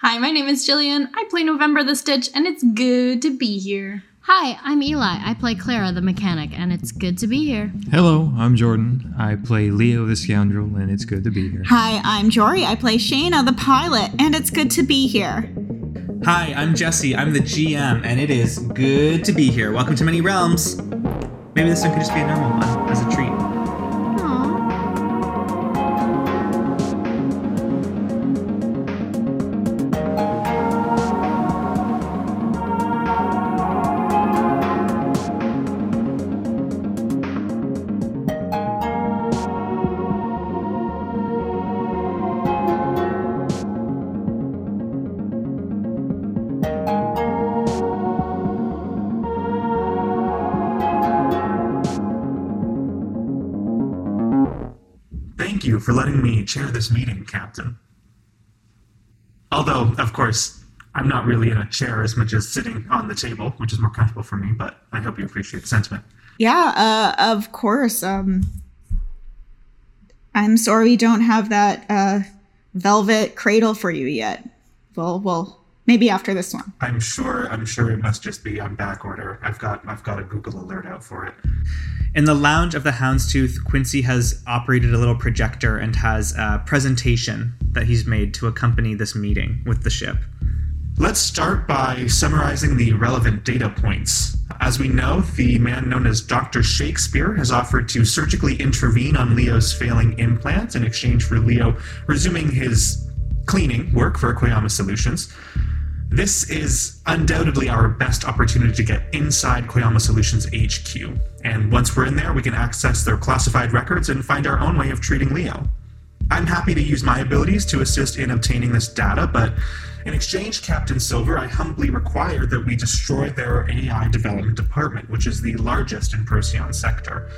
Hi, my name is Jillian. I play November the Stitch, and it's good to be here. Hi, I'm Eli. I play Clara the mechanic, and it's good to be here. Hello, I'm Jordan. I play Leo the scoundrel, and it's good to be here. Hi, I'm Jory. I play Shayna the pilot, and it's good to be here. Hi, I'm Jesse. I'm the GM, and it is good to be here. Welcome to Many Realms. Maybe this one could just be a normal one as a treat. Me chair this meeting, Captain. Although, of course, I'm not really in a chair as much as sitting on the table, which is more comfortable for me, but I hope you appreciate the sentiment. Yeah, uh, of course. Um, I'm sorry we don't have that uh, velvet cradle for you yet. Well, well, maybe after this one. I'm sure I'm sure it must just be on back order. I've got I've got a Google alert out for it. In the lounge of the Houndstooth, Quincy has operated a little projector and has a presentation that he's made to accompany this meeting with the ship. Let's start by summarizing the relevant data points. As we know, the man known as Dr. Shakespeare has offered to surgically intervene on Leo's failing implant in exchange for Leo resuming his cleaning work for Koyama Solutions. This is undoubtedly our best opportunity to get inside Koyama Solutions HQ. And once we're in there, we can access their classified records and find our own way of treating Leo. I'm happy to use my abilities to assist in obtaining this data, but in exchange, Captain Silver, I humbly require that we destroy their AI development department, which is the largest in Procyon sector.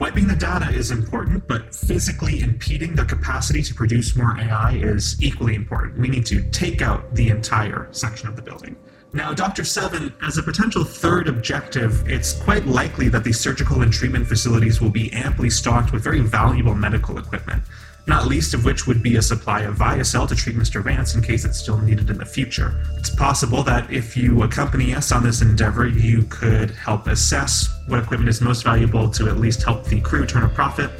Wiping the data is important, but physically impeding their capacity to produce more AI is equally important. We need to take out the entire section of the building. Now, Dr. Seven, as a potential third objective, it's quite likely that the surgical and treatment facilities will be amply stocked with very valuable medical equipment, not least of which would be a supply of Viacel to treat Mr. Vance in case it's still needed in the future. It's possible that if you accompany us on this endeavor, you could help assess what equipment is most valuable to at least help the crew turn a profit,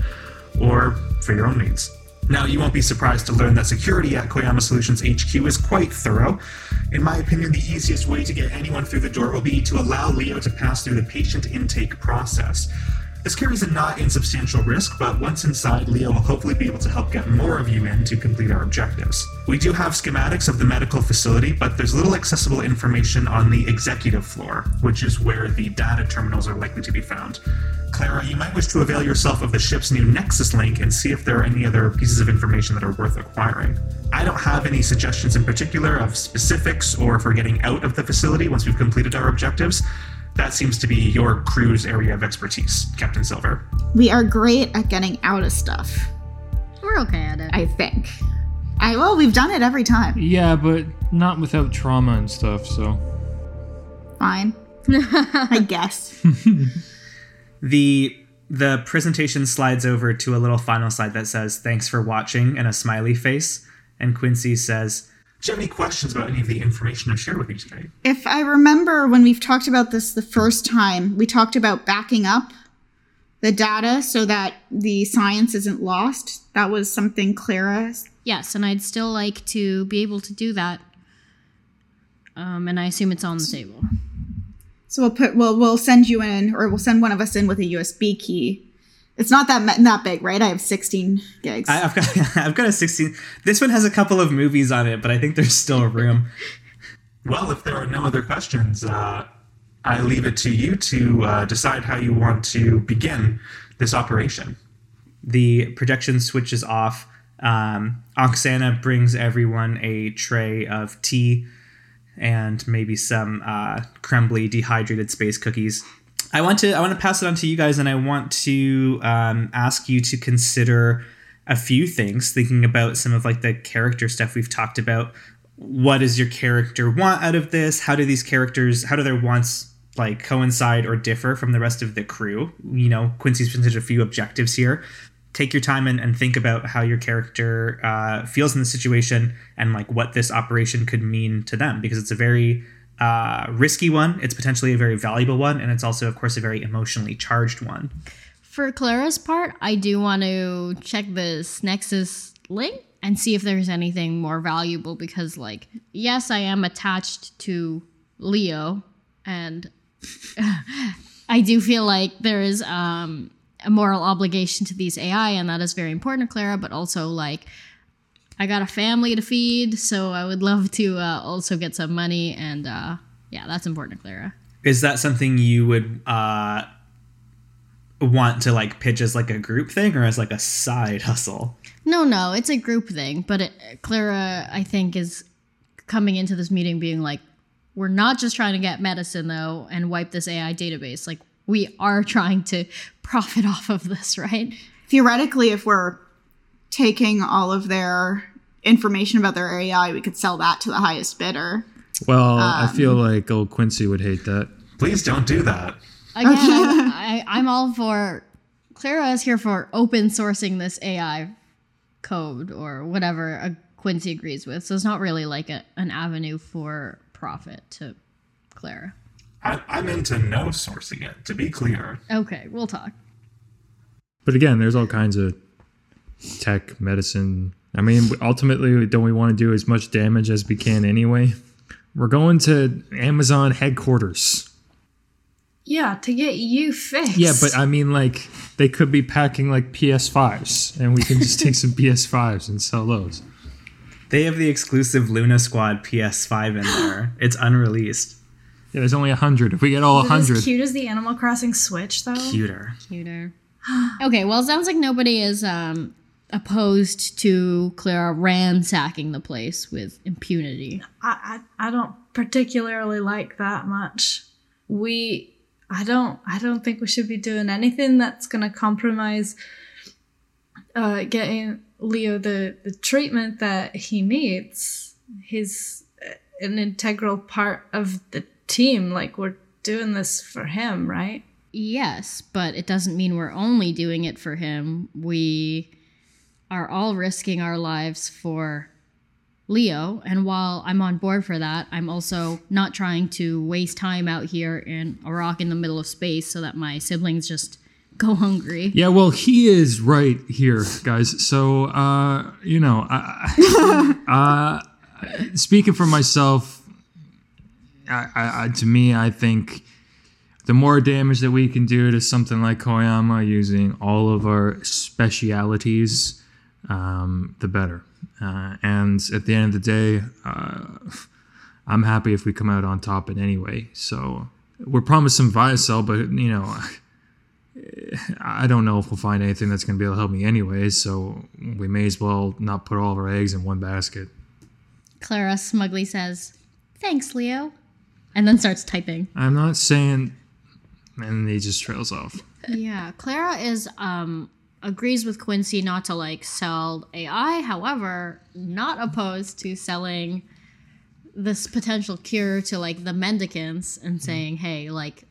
or for your own needs. Now, you won't be surprised to learn that security at Koyama Solutions HQ is quite thorough. In my opinion, the easiest way to get anyone through the door will be to allow Leo to pass through the patient intake process. This carries a not insubstantial risk, but once inside, Leo will hopefully be able to help get more of you in to complete our objectives. We do have schematics of the medical facility, but there's little accessible information on the executive floor, which is where the data terminals are likely to be found. Clara, you might wish to avail yourself of the ship's new Nexus link and see if there are any other pieces of information that are worth acquiring. I don't have any suggestions in particular of specifics or for getting out of the facility once we've completed our objectives. That seems to be your crew's area of expertise, Captain Silver. We are great at getting out of stuff, We're okay at it. I think. I well, we've done it every time. Yeah, but not without trauma and stuff, so. Fine. I guess. The the presentation slides over to a little final slide that says thanks for watching and a smiley face and Quincy says Do you have any questions about any of the information I've shared with you today? If I remember when we've talked about this the first time, we talked about backing up the data so that the science isn't lost. That was something Clara. yes, and I'd still like to be able to do that. Um, and I assume it's on the table. So we'll put we'll we'll send you in, or we'll send one of us in with a USB key. It's not that ma- that big, right? I have 16 gigs. I, I've got I've got a 16 this one has a couple of movies on it but I think there's still room Well, if there are no other questions, uh, I leave it to you to uh, decide how you want to begin this operation. the projection switches off. Um, Oksana brings everyone a tray of tea and maybe some uh, crumbly dehydrated space cookies. I want to I want to pass it on to you guys, and I want to um, ask you to consider a few things, thinking about some of like the character stuff we've talked about. What does your character want out of this? How do these characters? How do their wants like coincide or differ from the rest of the crew? You know, Quincy's presented a few objectives here take your time and, and think about how your character uh, feels in the situation and like what this operation could mean to them because it's a very uh, risky one. It's potentially a very valuable one, and it's also, of course, a very emotionally charged one. For Clara's part, I do want to check this Nexus link and see if there's anything more valuable because, like, yes, I am attached to Leo, and I do feel like there is um, a moral obligation to these AI, and that is very important to Clara, but also, like, I got a family to feed, so I would love to uh, also get some money, and uh, yeah, that's important to Clara. Is that something you would uh, want to like pitch as like a group thing or as like a side hustle? No, no, it's a group thing. But it, Clara, I think, is coming into this meeting being like, we're not just trying to get medicine though and wipe this AI database. Like, we are trying to profit off of this, right? Theoretically, if we're taking all of their information about their AI, we could sell that to the highest bidder. Well, I um, feel like old Quincy would hate that. Please don't do that. Again, I, I, I'm all for. Clara is here for open sourcing this AI code or whatever a Quincy agrees with. So it's not really like a, an avenue for profit to Clara. I, I'm into no sourcing it, to be clear. Okay, we'll talk. But again, there's all kinds of tech, medicine. I mean, ultimately, don't we want to do as much damage as we can anyway? We're going to Amazon headquarters. Yeah, to get you fixed. Yeah, but I mean, like, they could be packing like PS5s, and we can just take some PS5s and sell those. They have the exclusive Luna Squad PS5 in there. It's unreleased. Yeah, there's only 100. If we get all Is it as 100, cute as the Animal Crossing Switch, though. Cuter. Cuter. okay, well, it sounds like nobody is um, opposed to Clara ransacking the place with impunity. I, I I don't particularly like that much. We I don't I don't think we should be doing anything that's gonna compromise uh, getting Leo the, the treatment that he needs. He's an integral part of the team. Like we're doing this for him, right? Yes, but it doesn't mean we're only doing it for him. We are all risking our lives for Leo, and while I'm on board for that, I'm also not trying to waste time out here in a rock in the middle of space so that my siblings just go hungry. yeah, well, he is right here, guys. So, uh, you know, I, uh, speaking for myself, I, I, to me, I think the more damage that we can do to something like Koyama using all of our specialities, um, the better. Uh, and at the end of the day, uh, I'm happy if we come out on top in any way. So we're promised some Viacel, but you know, I don't know if we'll find anything that's going to be able to help me anyway. So we may as well not put all of our eggs in one basket. Clara smugly says, Thanks, Leo. And then starts typing. I'm not saying, and he just trails off. Yeah, Clara is um agrees with Quincy not to like sell AI, however, not opposed to selling this potential cure to like the mendicants and saying, "Hey, like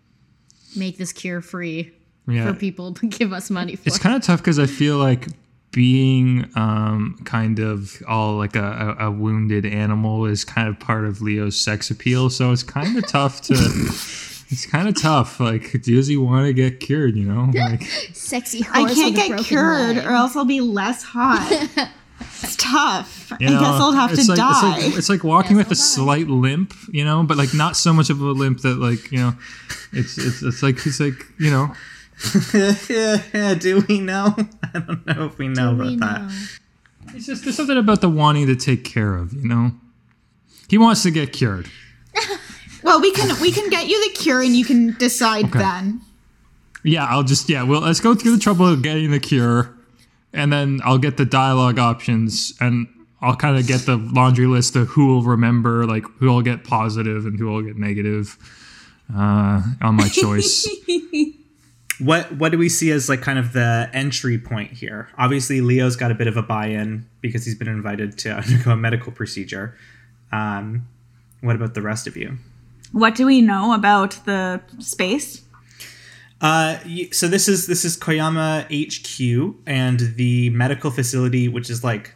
make this cure free Yeah, for people to give us money for." it's kind of tough because I feel like being um, kind of all like a, a, a wounded animal is kind of part of Leo's sex appeal. So it's kind of tough to. It's kind of tough. Like, does he want to get cured? You know, like Sexy Horse I can't get cured leg. or else I'll be less hot. it's tough. you I guess I'll have to it's like, die. It's like, it's like walking Yes, with a I'll die. slight limp, you know, but like not so much of a limp that like you know, it's it's it's like he's like you know, yeah, do we know? I don't know if we know about We that. know. it's just there's something about the wanting to take care of, you know. He wants to get cured. Well, we can we can get you the cure and you can decide then. Yeah, I'll just yeah. Well, let's go through the trouble of getting the cure, and then I'll get the dialogue options, and I'll kind of get the laundry list of who will remember, like who will get positive and who will get negative uh, on my choice. What what do we see as like kind of the entry point here? Obviously, Leo's got a bit of a buy-in because he's been invited to undergo a medical procedure. Um, what about the rest of you? What do we know about the space? Uh, so this is this is Koyama HQ and the medical facility, which is like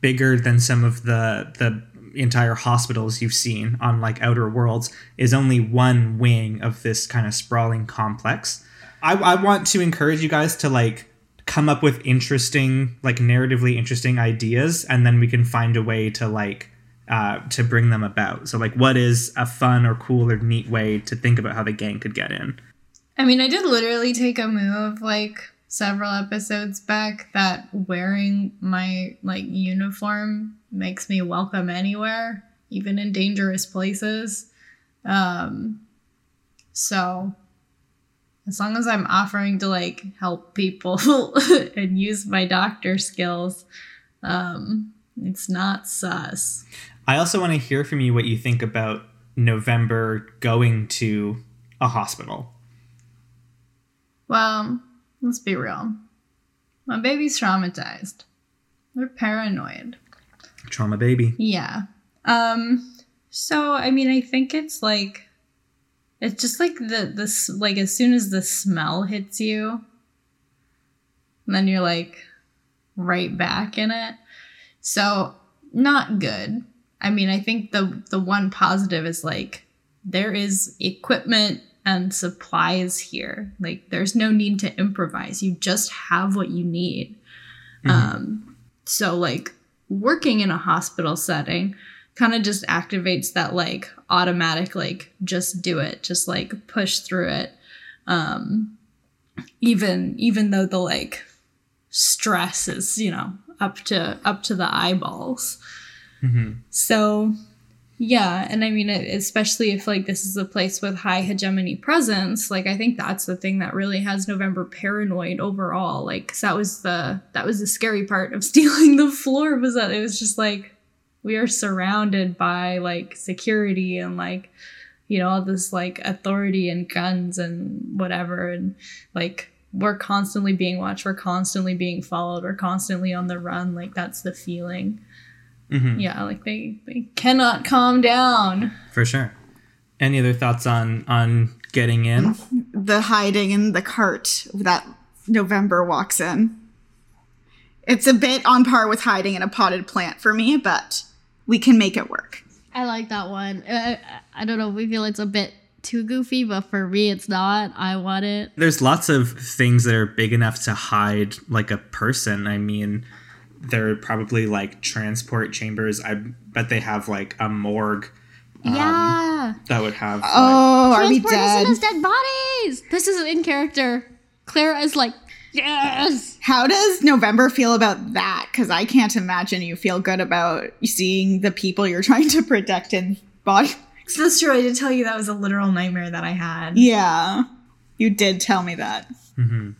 bigger than some of the the entire hospitals you've seen on like Outer Worlds, is only one wing of this kind of sprawling complex. I, I want to encourage you guys to like come up with interesting, like narratively interesting ideas, and then we can find a way to like uh, to bring them about. So like, what is a fun or cool or neat way to think about how the gang could get in? I mean, I did literally take a move like several episodes back that wearing my like uniform makes me welcome anywhere, even in dangerous places. Um so as long as I'm offering to like help people and use my doctor skills, um it's not sus. I also want to hear from you what you think about November going to a hospital. Well, let's be real. My baby's traumatized. They're paranoid. Trauma baby. Yeah. Um so I mean I think it's like it's just like the this like as soon as the smell hits you then you're like right back in it. So not good. I mean I think the the one positive is like there is equipment and supplies here. Like there's no need to improvise. You just have what you need. Um so like working in a hospital setting kind of just activates that like automatic like just do it, just like push through it. Um even even though the like stress is, you know, up to up to the eyeballs. Mm-hmm. So yeah, and I mean, especially if like this is a place with high hegemony presence, like I think that's the thing that really has November paranoid overall. Like, 'cause that was the that was the scary part of stealing the floor was that it was just like we are surrounded by like security and like you know all this like authority and guns and whatever. And like we're constantly being watched we're constantly being followed we're constantly on the run. Like that's the feeling yeah like they they cannot calm down For sure. Any other thoughts on on getting in? the hiding in the cart that November walks in. It's a bit on par with hiding in a potted plant for me, but we can make it work. I like that one. Uh, I don't know. We feel it's a bit too goofy, but for me, it's not. I want it. There's lots of things that are big enough to hide like a person. I mean, there are probably like transport chambers. I bet they have like a morgue um, yeah. that would have. like- Oh, are we Transport us dead? in dead bodies. This is in character. Clara is like, yes. How does November feel about that? Because I can't imagine you feel good about seeing the people you're trying to protect in body. so that's true i did tell you that was a literal nightmare that i had Yeah, you did tell me that.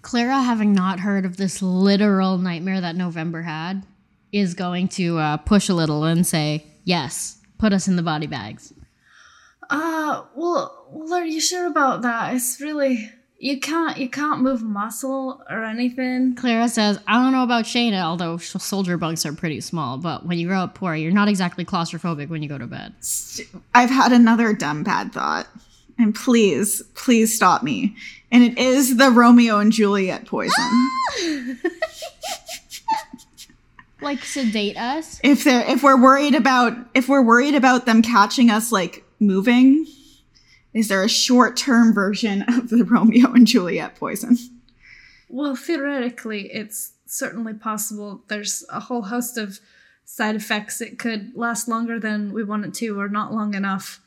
Clara, having not heard of this literal nightmare that November had, is going to uh, push a little and say, yes, put us in the body bags. uh well well are you sure about that it's really you can't you can't move muscle or anything Clara says, I don't know about Shayna, although soldier bunks are pretty small, but when you grow up poor, you're not exactly claustrophobic when you go to bed. I've had another dumb bad thought. And please, please stop me. And it is the Romeo and Juliet poison. Like, sedate us? if they're if we're worried about if we're worried about them catching us like moving, is there a short term version of the Romeo and Juliet poison? Well, theoretically, it's certainly possible. There's a whole host of side effects. It could last longer than we want it to, or not long enough.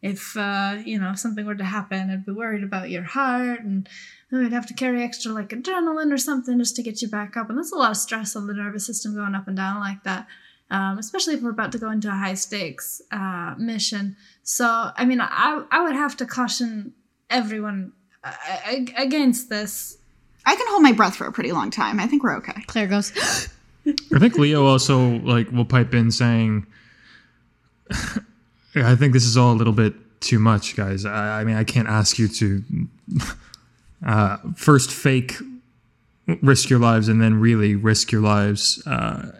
If uh, you know if something were to happen, I'd be worried about your heart, and then we'd have to carry extra like adrenaline or something just to get you back up. And that's a lot of stress on the nervous system going up and down like that. Um, especially if we're about to go into a high stakes uh, mission. So, I mean, I I would have to caution everyone uh, against this I can hold my breath for a pretty long time. I think we're okay. Claire goes, I think Leo also like will pipe in saying, "I think this is all a little bit too much, guys. I, I mean, I can't ask you to uh, first fake risk your lives and then really risk your lives. Uh,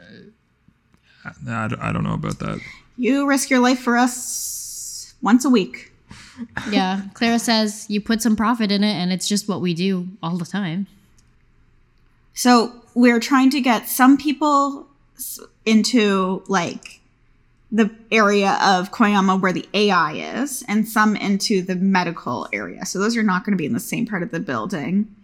I, I don't- know about that. You risk your life for us once a week. Yeah, Clara says you put some profit in it, and it's just what we do all the time. So we're trying to get some people into like the area of Koyama where the AI is, and some into the medical area. So those are not going to be in the same part of the building.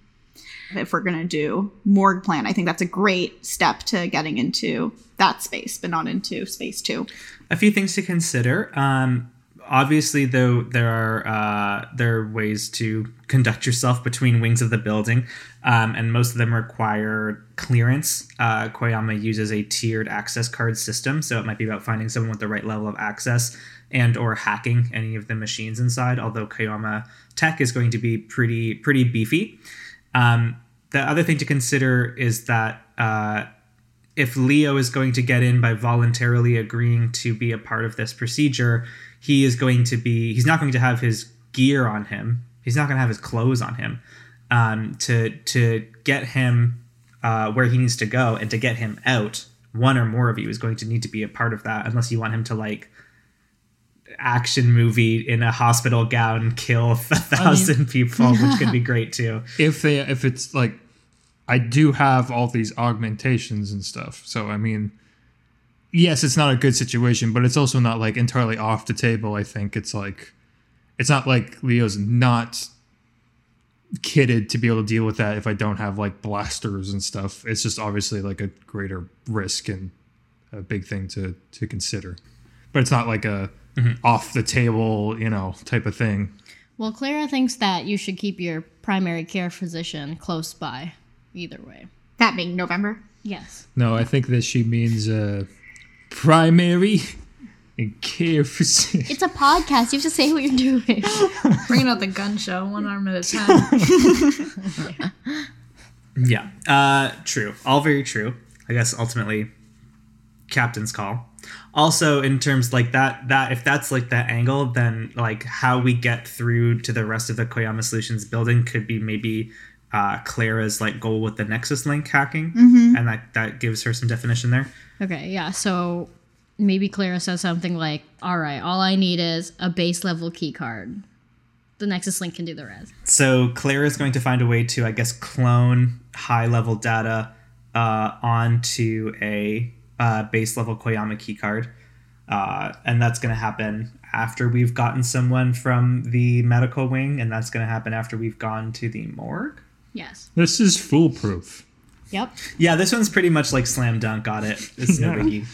If we're going to do morgue plan, I think that's a great step to getting into that space, but not into space two. a few things to consider. Um, obviously, though, there are uh, there are ways to conduct yourself between wings of the building, um, and most of them require clearance. Uh, Koyama uses a tiered access card system, so it might be about finding someone with the right level of access and or hacking any of the machines inside. Although Koyama tech is going to be pretty pretty beefy. Um, the other thing to consider is that. Uh, if Leo is going to get in by voluntarily agreeing to be a part of this procedure, he is going to be, he's not going to have his gear on him. He's not going to have his clothes on him um, to, to get him uh, where he needs to go and to get him out. One or more of you is going to need to be a part of that unless you want him to like action movie in a hospital gown kill a thousand people, which could be great too. if they if it's like I do have all these augmentations and stuff. So I mean yes, it's not a good situation, but it's also not like entirely off the table. I think it's like it's not like Leo's not kitted to be able to deal with that if I don't have like blasters and stuff. It's just obviously like a greater risk and a big thing to to consider. But it's not like a off the table, you know, type of thing. Well, Clara thinks that you should keep your primary care physician close by. Either way. That being November. Yes. No, I think that she means uh, primary and care physician. It's a podcast. You have to say what you're doing. Bringing out the gun show, one arm at a time. Yeah, uh, true. All very true. I guess ultimately, captain's call. Also, in terms like that, that if that's like that angle, then like how we get through to the rest of the Koyama Solutions building could be maybe uh, Clara's like goal with the Nexus link hacking, and that that gives her some definition there. Okay, yeah. So maybe Clara says something like, all right, all I need is a base level key card. The Nexus Link can do the rest. So Clara is going to find a way to, I guess, clone high level data uh, onto a uh, base level Koyama keycard, uh, and that's going to happen after we've gotten someone from the medical wing, and that's going to happen after we've gone to the morgue. Yes. This is foolproof. Yep. Yeah, this one's pretty much like slam dunk. Got it. It's no biggie.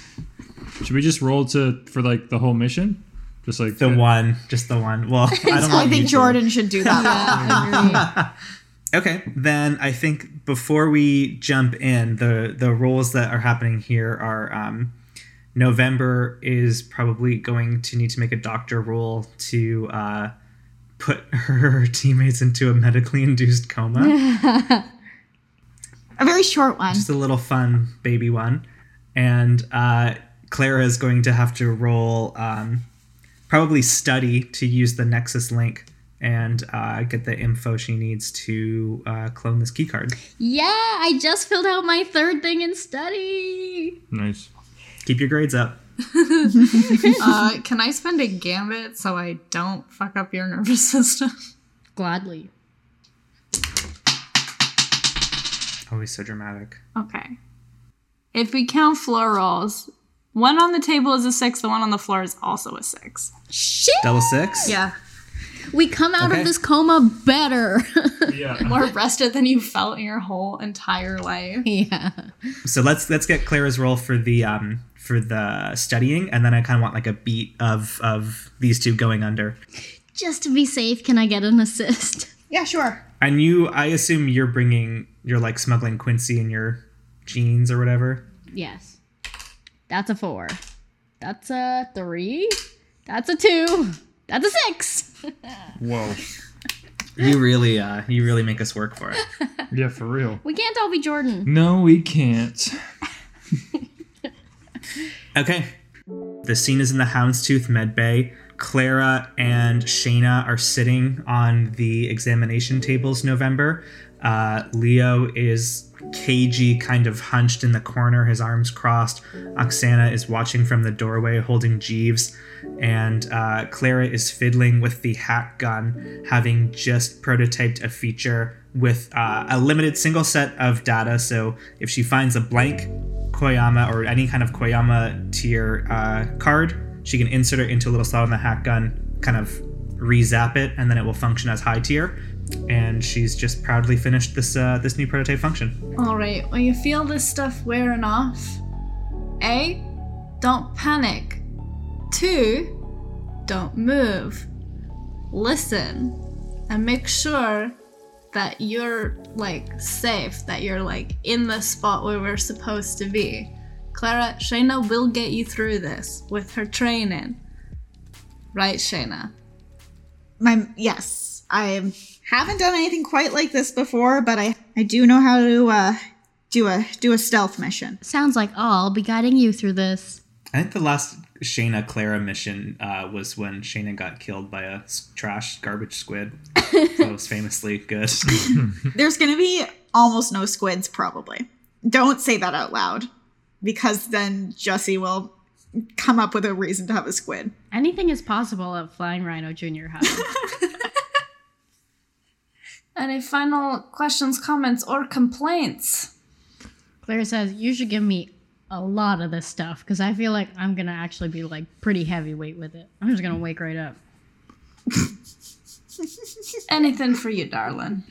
Should we just roll to for like the whole mission? Just like The one, just the one. Well, I don't. I want you think to. Jordan should do that. Okay, then I think before we jump in, the the roles that are happening here are um, November is probably going to need to make a doctor roll to uh, put her teammates into a medically induced coma. A very short one. Just a little fun baby one, and uh, Clara is going to have to roll um, probably study to use the Nexus link. And uh, get the info she needs to uh, clone this keycard. Yeah, I just filled out my third thing in study. nice. Keep your grades up. uh, can I spend a gambit so I don't fuck up your nervous system? Gladly. Always so dramatic. Okay. If we count floor rolls, one on the table is a six, the one on the floor is also a six. Shit! Double six? Yeah. We come out Okay. of this coma better. Yeah. More rested than you felt in your whole entire life. yeah. So let's let's get Clara's roll for the um for the studying, and then I kind of want like a beat of of these two going under. Just to be safe, can I get an assist? Yeah, sure. And you, I assume you're bringing, you're like smuggling Quincy in your jeans or whatever. Yes. That's a four. That's a three. That's a two. That's a six. Whoa. You really, uh, you really make us work for it. Yeah, for real. We can't all be Jordan. No, we can't. Okay. The scene is in the Houndstooth Med Bay. Clara and Shayna are sitting on the examination tables November. Uh, Leo is cagey, kind of hunched in the corner, his arms crossed. Oksana is watching from the doorway, holding Jeeves. And uh, Clara is fiddling with the hack gun, having just prototyped a feature with uh, a limited single set of data. So if she finds a blank Koyama or any kind of Koyama tier uh, card, she can insert it into a little slot on the hack gun, kind of re-zap it, and then it will function as high tier. And she's just proudly finished this uh, this new prototype function. All right, when you feel this stuff wearing off, A, don't panic. Two, don't move. Listen and make sure that you're like safe, that you're like in the spot where we're supposed to be. Clara, Shayna will get you through this with her training. Right, Shayna? My yes, I haven't done anything quite like this before, but I I do know how to uh, do a do a stealth mission. Sounds like oh, I'll be guiding you through this. I think the last Shayna Clara mission uh, was when Shayna got killed by a trash garbage squid. that was famously good. There's gonna be almost no squids, probably. Don't say that out loud, because then Jesse will come up with a reason to have a squid. Anything is possible at Flying Rhino Junior High. Any final questions, comments, or complaints? Claire says you should give me a lot of this stuff because I feel like I'm gonna actually be like pretty heavyweight with it. I'm just gonna wake right up. Anything for you, darling.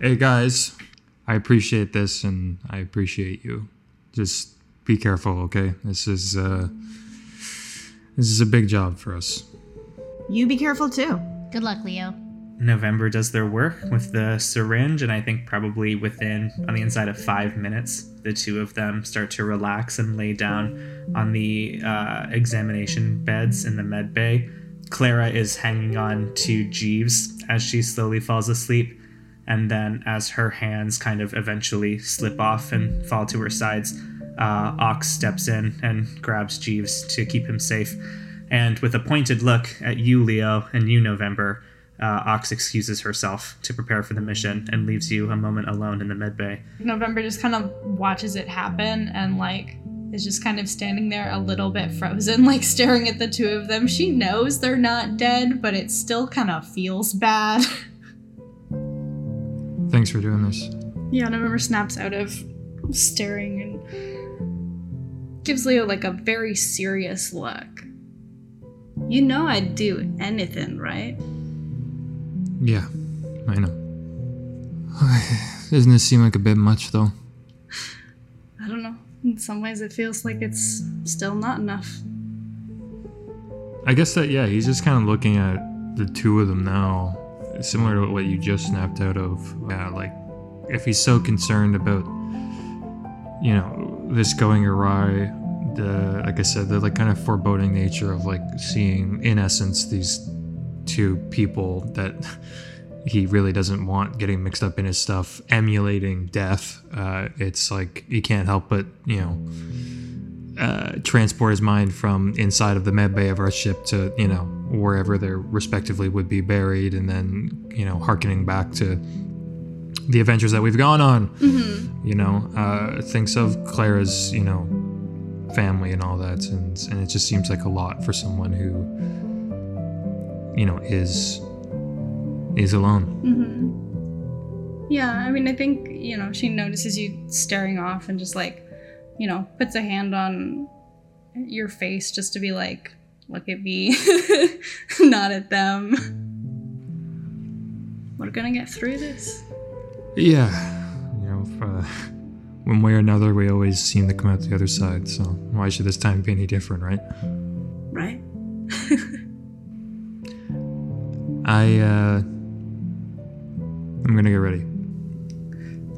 Hey guys, I appreciate this and I appreciate you. Just be careful, okay? This is uh this is a big job for us. You be careful too. Good luck, Leo. November does their work with the syringe, and I think probably within, on the inside of five minutes, the two of them start to relax and lay down on the uh, examination beds in the med bay. Clara is hanging on to Jeeves as she slowly falls asleep, and then as her hands kind of eventually slip off and fall to her sides, uh, Ox steps in and grabs Jeeves to keep him safe. And with a pointed look at you, Leo, and you, November, uh, Ox excuses herself to prepare for the mission and leaves you a moment alone in the med bay. November just kind of watches it happen and like is just kind of standing there a little bit frozen, like staring at the two of them. She knows they're not dead, but it still kind of feels bad. Thanks for doing this. yeah, November snaps out of staring and gives Leo like a very serious look. You know I'd do anything, right? Yeah, I know. Doesn't this seem like a bit much though? I don't know. In some ways, it feels like it's still not enough. I guess that yeah, he's just kind of looking at the two of them now, similar to what you just snapped out of. Yeah, like if he's so concerned about, you know, this going awry, the like I said, the like kind of foreboding nature of like seeing in essence these two people that he really doesn't want getting mixed up in his stuff, emulating death. Uh, it's like he can't help but you know uh, transport his mind from inside of the med bay of our ship to you know wherever they respectively would be buried, and then you know harkening back to the adventures that we've gone on. You know, uh, thinks of Clara's you know family and all that, and and it just seems like a lot for someone who you know is is alone. Mm-hmm. Yeah, I mean, I think, you know, she notices you staring off and just like, you know, puts a hand on your face just to be like, look at me, not at them. We're gonna get through this. Yeah, you know, if, uh, one way or another, we always seem to come out the other side. So why should this time be any different, right? Right? I uh, I'm gonna get ready.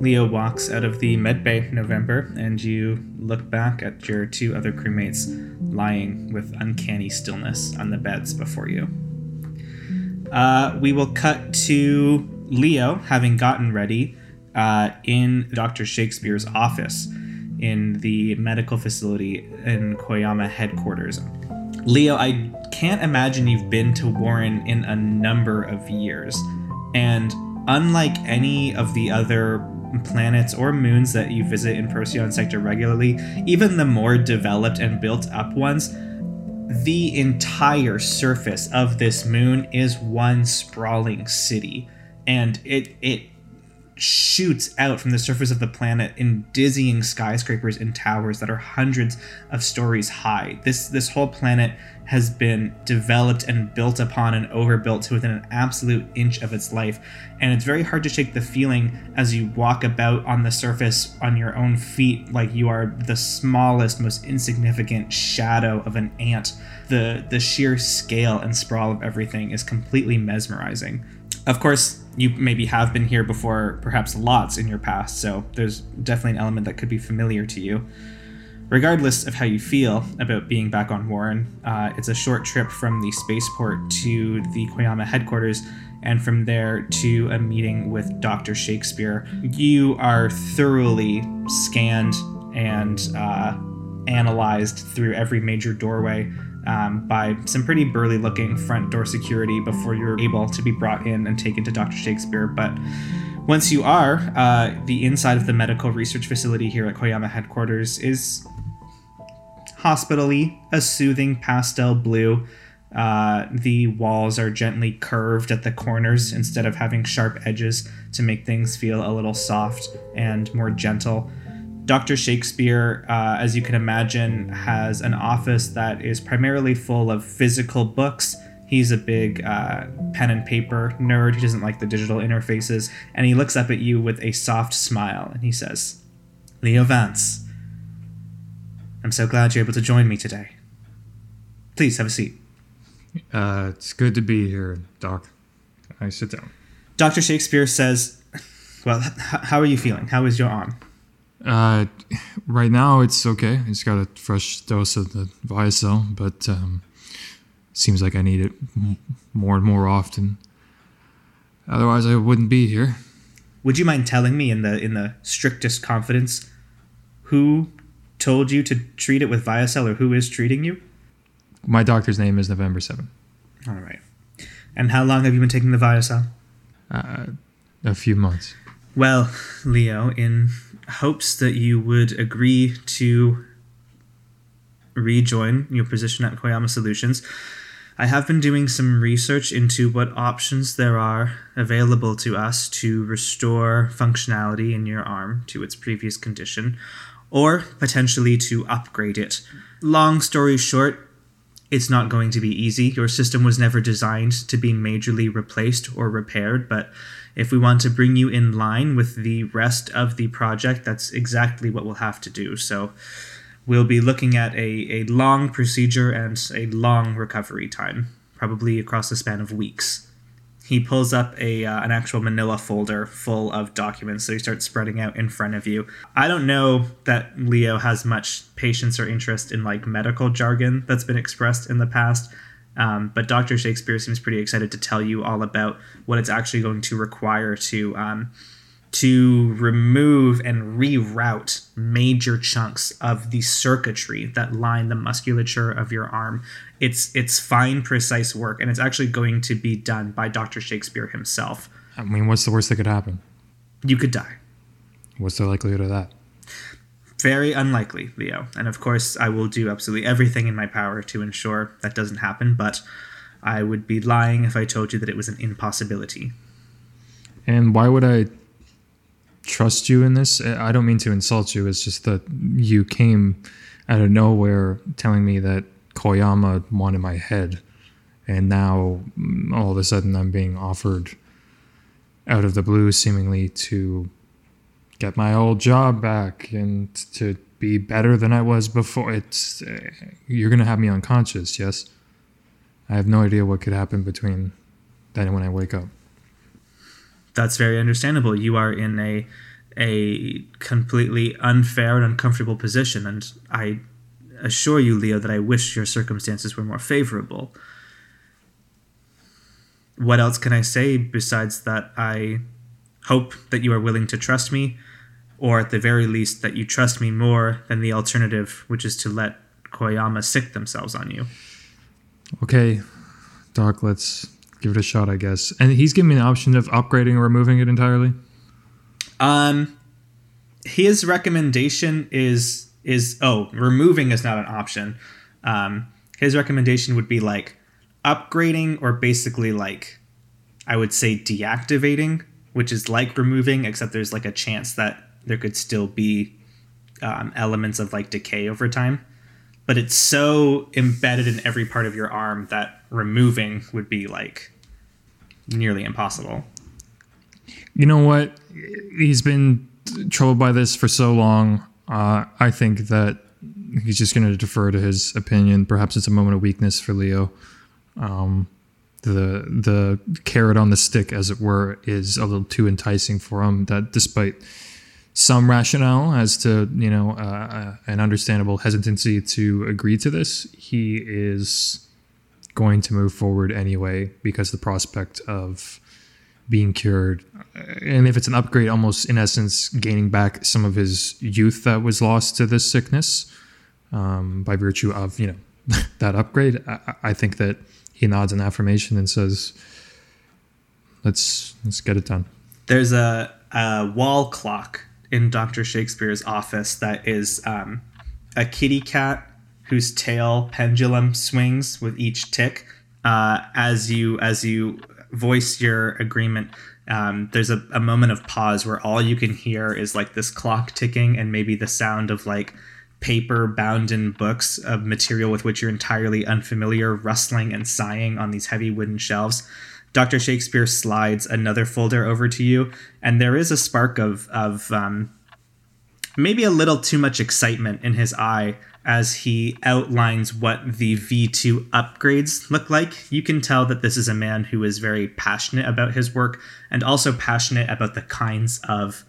Leo walks out of the medbay November, and you look back at your two other crewmates lying with uncanny stillness on the beds before you. Uh, we will cut to Leo having gotten ready uh, in Dr. Shakespeare's office in the medical facility in Koyama headquarters. Leo, I can't imagine you've been to Warren in a number of years. And unlike any of the other planets or moons that you visit in Procyon Sector regularly, even the more developed and built up ones, the entire surface of this moon is one sprawling city. And it it shoots out from the surface of the planet in dizzying skyscrapers and towers that are hundreds of stories high. This this whole planet has been developed and built upon and overbuilt to within an absolute inch of its life. And it's very hard to shake the feeling as you walk about on the surface on your own feet like you are the smallest, most insignificant shadow of an ant. The the sheer scale and sprawl of everything is completely mesmerizing. Of course, you maybe have been here before, perhaps lots in your past, so there's definitely an element that could be familiar to you. Regardless of how you feel about being back on Warren, uh, it's a short trip from the spaceport to the Koyama headquarters, and from there to a meeting with Dr. Shakespeare. You are thoroughly scanned and uh, analyzed through every major doorway um, by some pretty burly looking front door security before you're able to be brought in and taken to Dr. Shakespeare. But once you are, uh, the inside of the medical research facility here at Koyama headquarters is hospitally, a soothing pastel blue. Uh, the walls are gently curved at the corners instead of having sharp edges to make things feel a little soft and more gentle. Dr. Shakespeare, uh, as you can imagine, has an office that is primarily full of physical books. He's a big uh, pen and paper nerd. He doesn't like the digital interfaces. And he looks up at you with a soft smile and he says, Leo Vance, I'm so glad you're able to join me today. Please have a seat. Uh, it's good to be here, Doc. I sit down. Dr. Shakespeare says, Well, h- how are you feeling? How is your arm? Uh, right now it's okay. I just got a fresh dose of the Viacel, but um, seems like I need it m- more and more often. Otherwise, I wouldn't be here. Would you mind telling me in the in the strictest confidence who told you to treat it with Viacel or who is treating you? My doctor's name is November 7. All right. And how long have you been taking the Viacel? Uh, a few months. Well, Leo, in hopes that you would agree to rejoin your position at Koyama Solutions, I have been doing some research into what options there are available to us to restore functionality in your arm to its previous condition, or potentially to upgrade it. Long story short, it's not going to be easy. Your system was never designed to be majorly replaced or repaired, but if we want to bring you in line with the rest of the project, that's exactly what we'll have to do. So we'll be looking at a, a long procedure and a long recovery time, probably across the span of weeks. He pulls up a uh, an actual manila folder full of documents, so he starts spreading out in front of you. I don't know that Leo has much patience or interest in like medical jargon that's been expressed in the past, um, but Dr. Shakespeare seems pretty excited to tell you all about what it's actually going to require to um, to remove and reroute major chunks of the circuitry that line the musculature of your arm. It's it's fine, precise work, and it's actually going to be done by Dr. Shakespeare himself. I mean, what's the worst that could happen? You could die. What's the likelihood of that? Very unlikely, Leo. And of course, I will do absolutely everything in my power to ensure that doesn't happen, but I would be lying if I told you that it was an impossibility. And why would I trust you in this? I don't mean to insult you. It's just that you came out of nowhere telling me that Koyama wanted my head. And now mm, all of a sudden I'm being offered out of the blue, seemingly to get my old job back and to be better than I was before. It's uh, you're gonna have me unconscious, yes. I have no idea what could happen between then and when I wake up. That's very understandable. You are in a a completely unfair and uncomfortable position, and I assure you, Leo, that I wish your circumstances were more favorable. What else can I say besides that I hope that you are willing to trust me, or at the very least that you trust me more than the alternative, which is to let Koyama sic themselves on you. Okay, Doc, let's give it a shot, I guess. And he's giving me the option of upgrading or removing it entirely. Um, his recommendation is is oh, removing is not an option. Um, his recommendation would be like upgrading or basically like I would say deactivating, which is like removing, except there's like a chance that there could still be um, elements of like decay over time. But it's so embedded in every part of your arm that removing would be like nearly impossible. You know what? He's been troubled by this for so long. Uh, I think that he's just going to defer to his opinion. Perhaps it's a moment of weakness for Leo. Um, the the carrot on the stick, as it were, is a little too enticing for him. That despite some rationale as to you know uh, uh, an understandable hesitancy to agree to this, he is going to move forward anyway because the prospect of being cured and if it's an upgrade almost in essence gaining back some of his youth that was lost to this sickness um, by virtue of you know that upgrade I, I think that he nods an affirmation and says let's let's get it done There's a, a wall clock in Dr. Shakespeare's office that is um, a kitty cat whose tail pendulum swings with each tick. Uh, as you as you voice your agreement, um, there's a, a moment of pause where all you can hear is like this clock ticking and maybe the sound of like paper bound in books of material with which you're entirely unfamiliar rustling and sighing on these heavy wooden shelves. Dr. Shakespeare slides another folder over to you, and there is a spark of of um, maybe a little too much excitement in his eye as he outlines what the V2 upgrades look like. You can tell that this is a man who is very passionate about his work and also passionate about the kinds of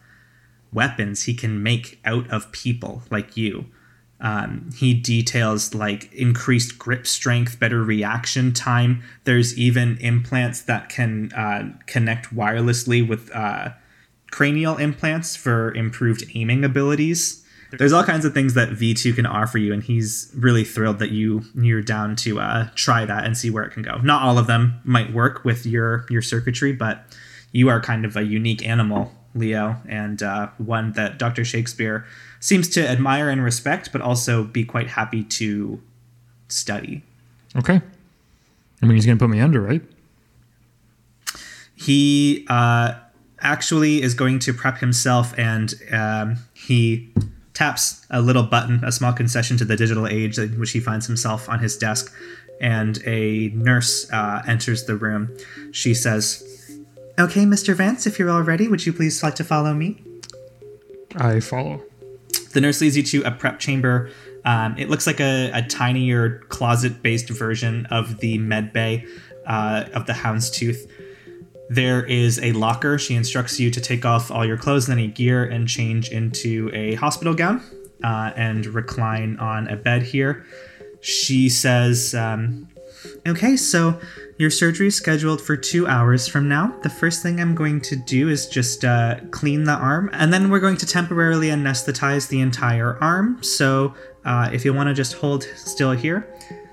weapons he can make out of people like you. Um, he details like increased grip strength, better reaction time. There's even implants that can uh, connect wirelessly with uh, cranial implants for improved aiming abilities. There's all kinds of things that V2 can offer you, and he's really thrilled that you you're down to uh, try that and see where it can go. Not all of them might work with your your circuitry, but you are kind of a unique animal, Leo, and uh, one that Dr. Shakespeare seems to admire and respect, but also be quite happy to study. okay i mean he's gonna put me under right he uh, actually is going to prep himself and um, he taps a little button, a small concession to the digital age, in which he finds himself on his desk. And a nurse uh, enters the room. She says, Okay, Mr. Vance, if you're all ready, would you please like to follow me? i follow The nurse leads you to a prep chamber. Um, it looks like a, a tinier closet based version of the med bay uh, of the Houndstooth. There is a locker. She instructs you to take off all your clothes and any gear and change into a hospital gown uh, and recline on a bed here. She says, um, Okay, so your surgery is scheduled for two hours from now. The first thing I'm going to do is just uh, clean the arm, and then we're going to temporarily anesthetize the entire arm. So uh, if you want to just hold still here,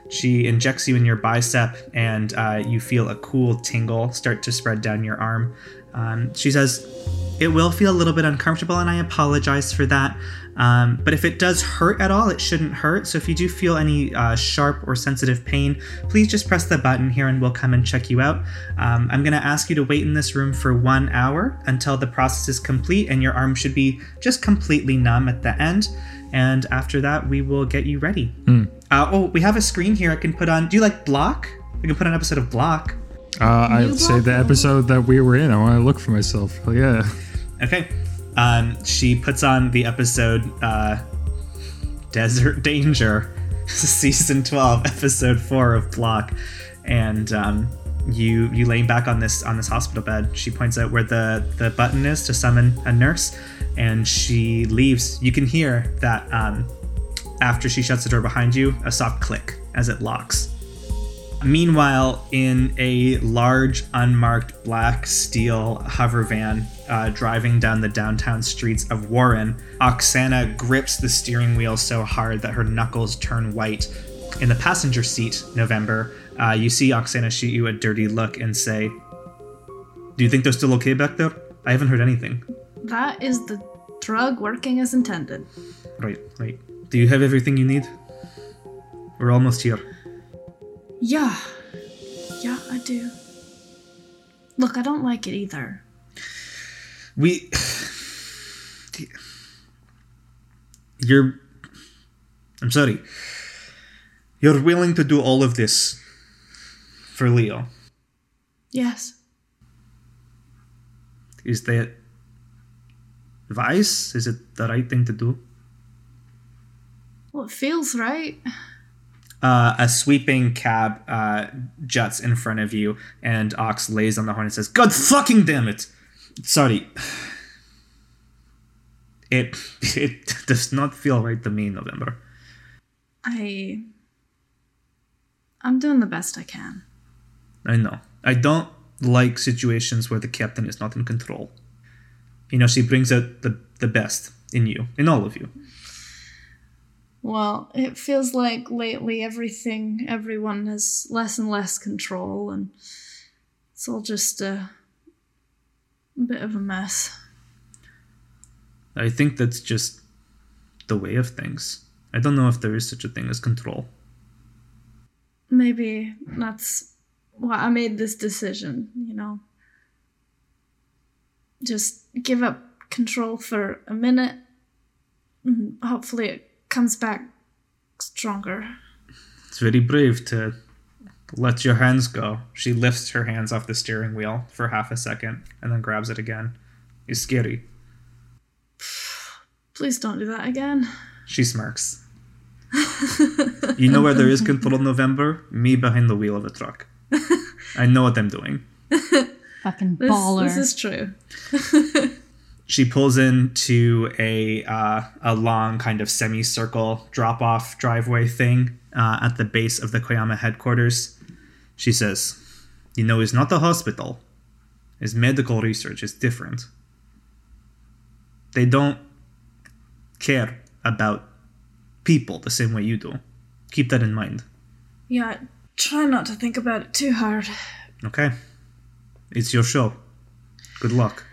she injects you in your bicep, and uh, you feel a cool tingle start to spread down your arm. Um, she says, It will feel a little bit uncomfortable, and I apologize for that. Um, but if it does hurt at all, it shouldn't hurt. So if you do feel any uh, sharp or sensitive pain, please just press the button here and we'll come and check you out. Um, I'm going to ask you to wait in this room for one hour until the process is complete, and your arm should be just completely numb at the end. And after that, we will get you ready. Uh, oh, we have a screen here I can put on. Do you like Block? We can put on an episode of Block. uh, i'd say the episode that we were in i want to look for myself oh, yeah Okay. Um, she puts on the episode uh, Desert Danger, season 12, episode 4 of Block. And um, you you laying back on this on this hospital bed. She points out where the, the button is to summon a nurse, and she leaves. You can hear that um, after she shuts the door behind you, a soft click as it locks. Meanwhile, in a large, unmarked black steel hover van uh, driving down the downtown streets of Warren, Oksana grips the steering wheel so hard that her knuckles turn white. In the passenger seat, November, Uh, you see Oksana shoot you a dirty look and say, Do you think they're still okay back there? I haven't heard anything. That is the drug working as intended. Right, right. Do you have everything you need? We're almost here. Yeah. Yeah, I do. Look, I don't like it either. We. You're. I'm sorry. You're willing to do all of this for Leo. Yes. Is that Vice? Is it the right thing to do? Well, it feels right. Uh, a sweeping cab uh, juts in front of you, and Ox lays on the horn and says, "God fucking damn it! Sorry, it it does not feel right to me, November. I. I'm doing the best I can. I know. I don't like situations where the captain is not in control. You know, she brings out the the best in you, in all of you. Well, it feels like lately everything, everyone has less and less control, and it's all just a, a bit of a mess. I think that's just the way of things. I don't know if there is such a thing as control. Maybe that's why I made this decision, you know. Just give up control for a minute. and Hopefully, it comes back stronger. It's very brave to let your hands go. She lifts her hands off the steering wheel for half a second and then grabs it again. It's scary. Please don't do that again. She smirks. you know where there is control in November? Me behind the wheel of a truck. I know what I'm doing. Fucking This, baller. this is true. She pulls into a uh, a long kind of semicircle drop off driveway thing uh, at the base of the Koyama headquarters. She says, "You know, it's not a hospital. His medical research is different. They don't care about people the same way you do. Keep that in mind." Yeah, try not to think about it too hard. Okay. It's your show. Good luck.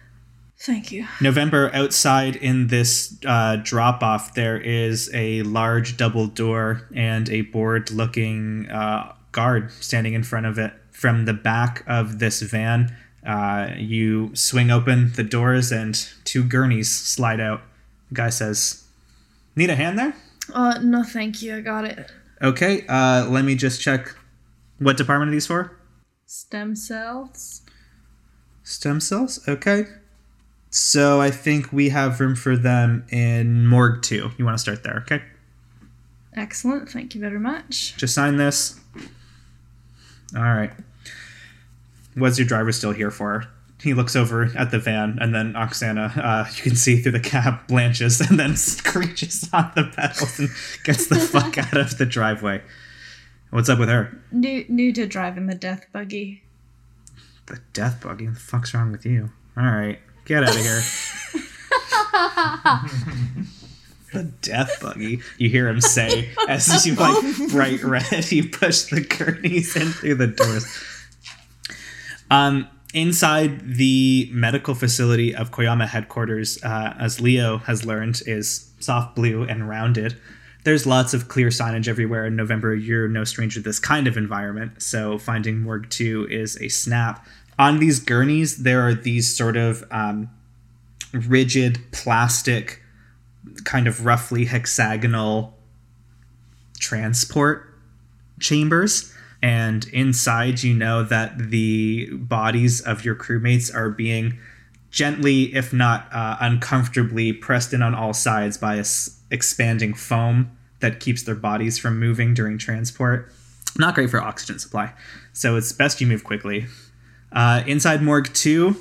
Thank you. November, outside in this uh, drop off, there is a large double door and a bored looking uh, guard standing in front of it. From the back of this van, uh, you swing open the doors and two gurneys slide out. The guy says, Need a hand there? Uh, no, thank you. I got it. Okay, uh, let me just check. What department are these for? Stem cells. Stem cells? Okay. So I think we have room for them in Morgue 2. You want to start there, okay? Excellent. Thank you very much. Just sign this. All right. What's your driver still here for? He looks over at the van, and then Oksana, uh, you can see through the cab, blanches and then screeches on the pedals and gets the fuck out of the driveway. What's up with her? New, new to driving the death buggy. The death buggy? What the fuck's wrong with you? All right, get out of here. the death buggy. You hear him say as you like bright red. You push the gurneys in through the doors. Um, inside the medical facility of Koyama headquarters, uh, as Leo has learned, is soft blue and rounded. There's lots of clear signage everywhere. In November, you're no stranger to this kind of environment, so finding Morgue 2 is a snap. On these gurneys, there are these sort of um, rigid plastic, kind of roughly hexagonal transport chambers. And inside, you know that the bodies of your crewmates are being gently, if not uh, uncomfortably, pressed in on all sides by a s- expanding foam that keeps their bodies from moving during transport. Not great for oxygen supply, so it's best you move quickly. Uh, inside Morgue 2,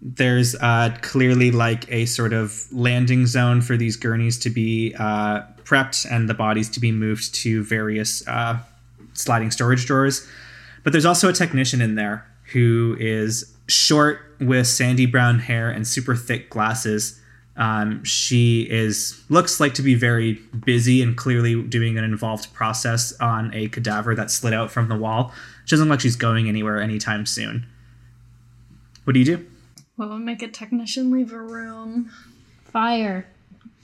there's uh, clearly like a sort of landing zone for these gurneys to be uh, prepped and the bodies to be moved to various uh, sliding storage drawers. But there's also a technician in there who is short with sandy brown hair and super thick glasses. Um, she is looks like to be very busy and clearly doing an involved process on a cadaver that slid out from the wall. She doesn't look like she's going anywhere anytime soon. What do you do? Well, make a technician leave a room. Fire.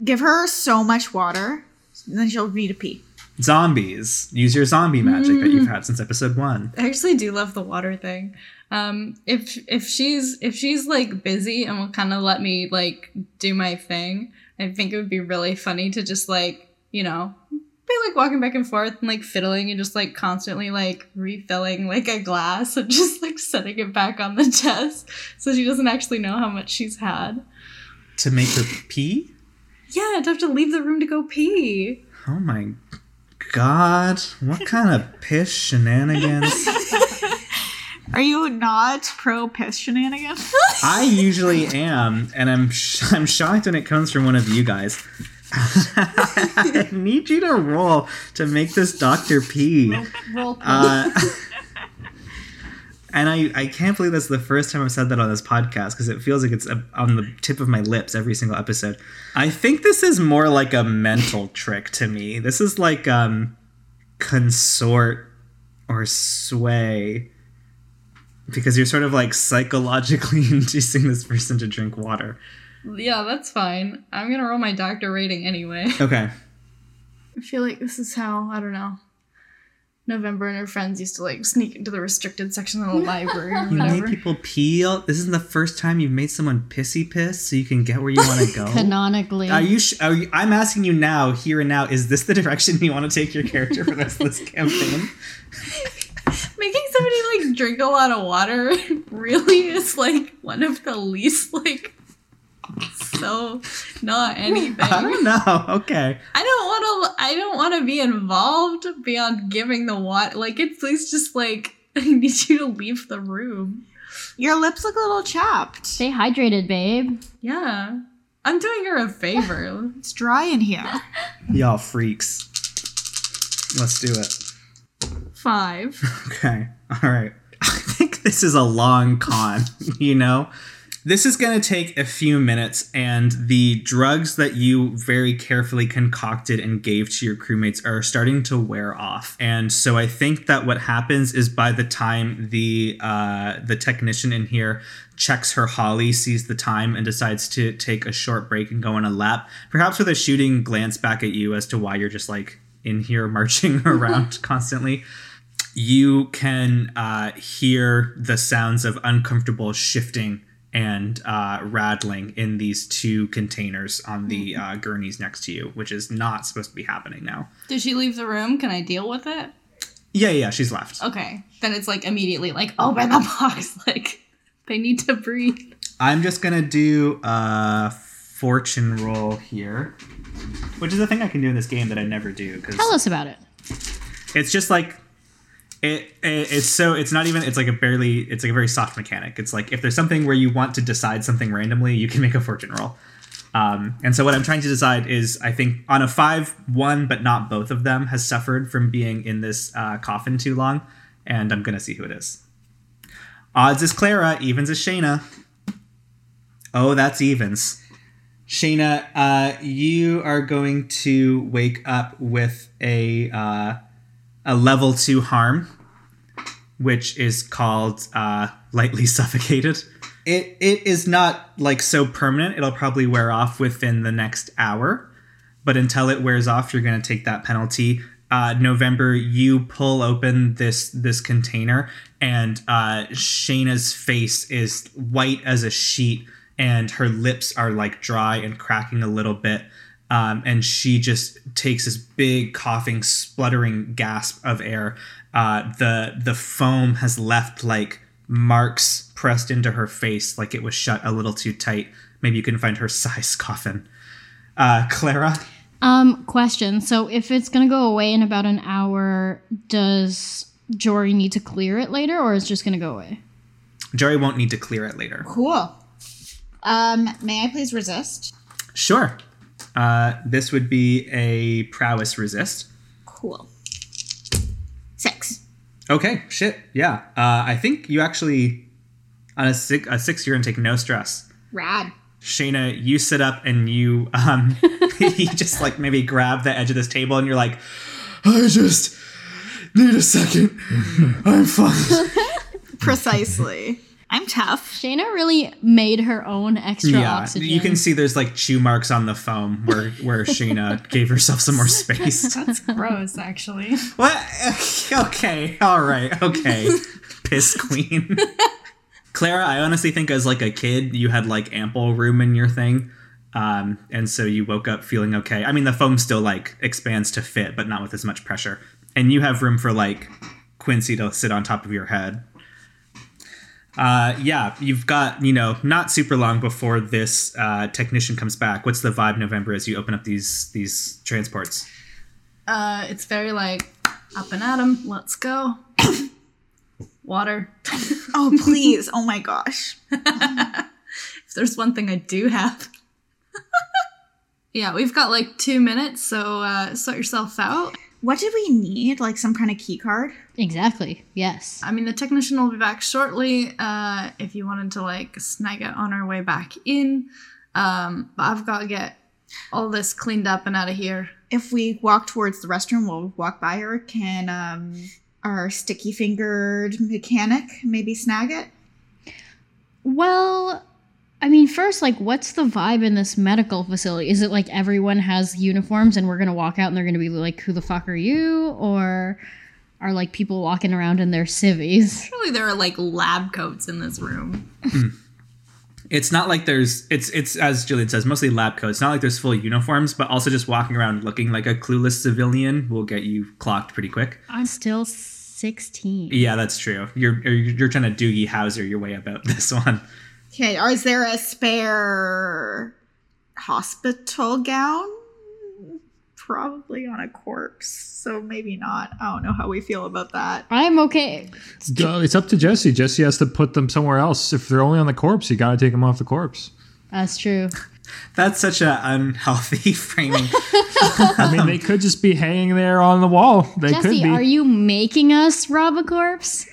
Give her so much water, and then she'll need to pee. Zombies. Use your zombie magic that you've had since episode one. I actually do love the water thing. Um, if if she's if she's like busy and will kind of let me like do my thing, I think it would be really funny to just like you know be like walking back and forth and like fiddling and just like constantly like refilling like a glass and just like setting it back on the desk so she doesn't actually know how much she's had. To make her pee? Yeah, I'd have to leave the room to go pee. Oh my god. What kind of piss shenanigans? Are you not pro piss shenanigans? I usually am, and I'm sh- I'm shocked when it comes from one of you guys. I need you to roll to make this doctor pee. Roll. Uh, and I, I can't believe that's the first time I've said that on this podcast because it feels like it's on the tip of my lips every single episode. I think this is more like a mental trick to me. This is like um, consort or sway because you're sort of like psychologically inducing this person to drink water. Yeah, that's fine. I'm gonna roll my doctor rating anyway. Okay. I feel like this is how, I don't know, November and her friends used to like sneak into the restricted section of the library or You made people pee. This isn't the first time you've made someone pissy piss so you can get where you want to go. Canonically. Are you, sh- are you? I'm asking you now, here and now. Is this the direction you want to take your character for the rest this campaign? Making somebody like drink a lot of water really is like one of the least like so not anything. I don't know. Okay. I don't want to. I don't want to be involved beyond giving the water. Like it's least just like I need you to leave the room. Your lips look a little chapped. Stay hydrated, babe. Yeah, I'm doing her a favor. It's dry in here. Y'all freaks. Let's do it. Five. Okay. All right. I think this is a long con, you know? This is going to take a few minutes, and the drugs that you very carefully concocted and gave to your crewmates are starting to wear off. And so I think that what happens is by the time the uh, the technician in here checks her holly, sees the time, and decides to take a short break and go on a lap, perhaps with a shooting glance back at you as to why you're just like in here marching around constantly you can uh, hear the sounds of uncomfortable shifting and uh, rattling in these two containers on the uh, gurneys next to you, which is not supposed to be happening now. Did she leave the room? Can I deal with it? Yeah, yeah, she's left. Okay, then it's like immediately like open the box. Like they need to breathe. I'm just gonna do a fortune roll here, which is a thing I can do in this game that I never do because Tell us about it. it's just like it, it it's so it's not even it's like a barely it's like a very soft mechanic. It's like if there's something where you want to decide something randomly you can make a fortune roll. Um, and so what i'm trying to decide is i think on a five one but not both of them has suffered from being in this uh, coffin too long and i'm gonna see who it is. Odds is clara evens is shayna. Oh that's evens. Shayna uh, you are going to wake up with a uh, a level two harm, which is called uh, lightly suffocated. It it is not like so permanent. It'll probably wear off within the next hour, but until it wears off, you're going to take that penalty. Uh, November, you pull open this this container, and uh, Shayna's face is white as a sheet, and her lips are like dry and cracking a little bit um, and she just takes this big coughing, spluttering gasp of air. Uh, the the foam has left like marks pressed into her face, like it was shut a little too tight. Maybe you can find her size coffin. Uh, Clara, Um, question. So if it's gonna go away in about an hour, does Jory need to clear it later, or is it just gonna go away? Jory won't need to clear it later. Cool. Um, may I please resist? Sure. Uh, this would be a prowess resist. Cool. Six. Okay, shit, yeah. Uh, I think you actually on a six, a six, you're gonna take no stress. Rad. Shayna, you sit up and you um you just like maybe grab the edge of this table and you're like, I just need a second. I'm fine. Precisely. I'm tough. Shayna really made her own extra yeah, oxygen. you can see there's like chew marks on the foam where where Shayna gave herself some more space. That's gross, actually. What? Okay, all right, okay. Piss queen. Clara, I honestly think as like a kid, you had like ample room in your thing. Um, and so you woke up feeling okay. I mean, the foam still like expands to fit, but not with as much pressure. And you have room for like Quincy to sit on top of your head. Uh, yeah, you've got, you know, not super long before this uh, technician comes back. What's the vibe November as you open up these these transports? Uh, it's very like up and at 'em. Let's go. Water. Oh, please. oh my gosh. if there's one thing I do have. yeah, we've got like two minutes, so uh, sort yourself out. What did we need? Like some kind of key card? Exactly. Yes. I mean, the technician will be back shortly. Uh, if you wanted to like snag it on our way back in, um, but I've got to get all this cleaned up and out of here. If we walk towards the restroom, we'll walk by her. Can um, our sticky fingered mechanic maybe snag it? Well, I mean, first, like, what's the vibe in this medical facility? Is it like everyone has uniforms and we're gonna walk out and they're gonna be like, "Who the fuck are you?" Or are like people walking around in their civvies? Surely there are like lab coats in this room. Hmm. It's not like there's it's it's as Julian says, mostly lab coats. It's not like there's full uniforms, but also just walking around looking like a clueless civilian will get you clocked pretty quick. I'm still 16. Yeah, that's true. You're you're, you're trying to Doogie Howser your way about this one. Okay, or is there a spare hospital gown? Probably on a corpse, so maybe not. I don't know how we feel about that. I'm okay. Uh, It's up to Jesse. Jesse has to put them somewhere else. If they're only on the corpse, you got to take them off the corpse. That's true. That's such an unhealthy framing. I mean, they could just be hanging there on the wall. They could Jesse, be. are you making us rob a corpse?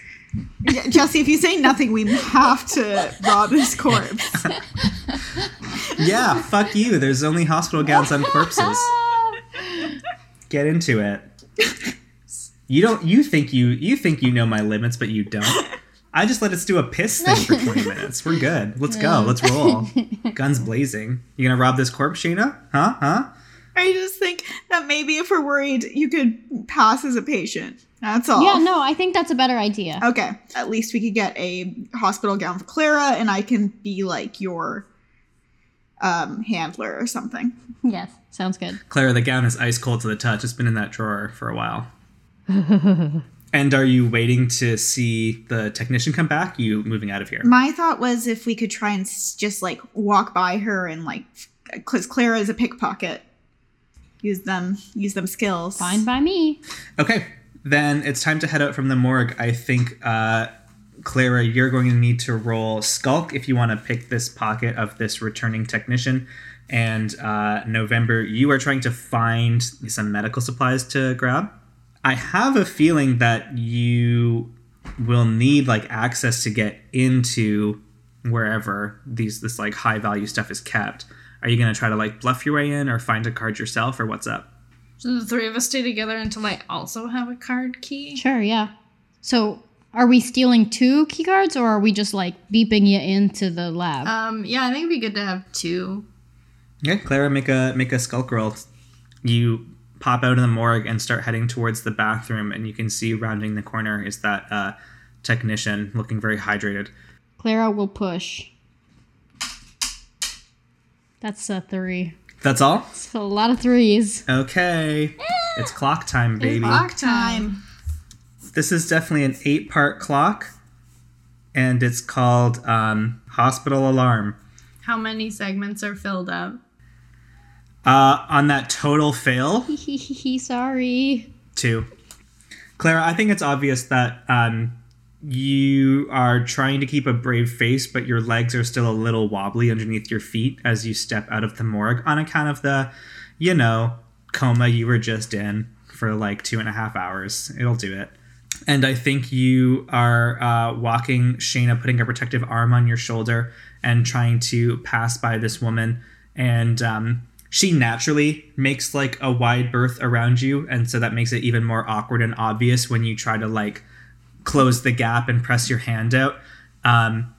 Yeah, Jesse, if you say nothing, we have to rob his corpse. yeah, fuck you. There's only hospital gowns on corpses. Get into it. You don't you think you you think you know my limits, but you don't. I just let us do a piss thing for 20 minutes. We're good. Let's go. Let's roll. Guns blazing. You gonna rob this corpse, Sheena? Huh? Huh? I just think that maybe if we're worried, you could pass as a patient. That's all. Yeah, no, I think that's a better idea. Okay. At least we could get a hospital gown for Clara, and I can be like your um, handler or something. Yes, sounds good. Clara, the gown is ice cold to the touch. It's been in that drawer for a while. and are you waiting to see the technician come back? You moving out of here? My thought was if we could try and just like walk by her and like, because Clara is a pickpocket. Use them, use them skills. Fine by me. Okay, then it's time to head out from the morgue. I think, uh, Clara, you're going to need to roll Skulk if you want to pick this pocket of this returning technician. And uh, November, you are trying to find some medical supplies to grab. I have a feeling that you will need like access to get into wherever these this like high value stuff is kept. Are you gonna try to like bluff your way in or find a card yourself or what's up? So the three of us stay together until I also have a card key. Sure, yeah. So, are we stealing two key cards or are we just like beeping you into the lab? Um, yeah, I think it'd be good to have two. Yeah, Clara, make a make a skulk roll. You pop out of the morgue and start heading towards the bathroom, and you can see rounding the corner is that uh, technician looking very hydrated. Clara will push. That's a three. That's all. It's a lot of threes. Okay, it's clock time, baby. It's Clock time. This is definitely an eight-part clock, and it's called um, Hospital Alarm. How many segments are filled up? Uh, on that total fail, Sorry. Two. Clara, I think it's obvious that um, you are trying to keep a brave face, but your legs are still a little wobbly underneath your feet as you step out of the morgue on account of the, you know, coma you were just in for like two and a half hours. It'll do it. And I think you are uh, walking, Shayna, putting a protective arm on your shoulder and trying to pass by this woman. And um, she naturally makes like a wide berth around you, and so that makes it even more awkward and obvious when you try to like close the gap and press your hand out. Um,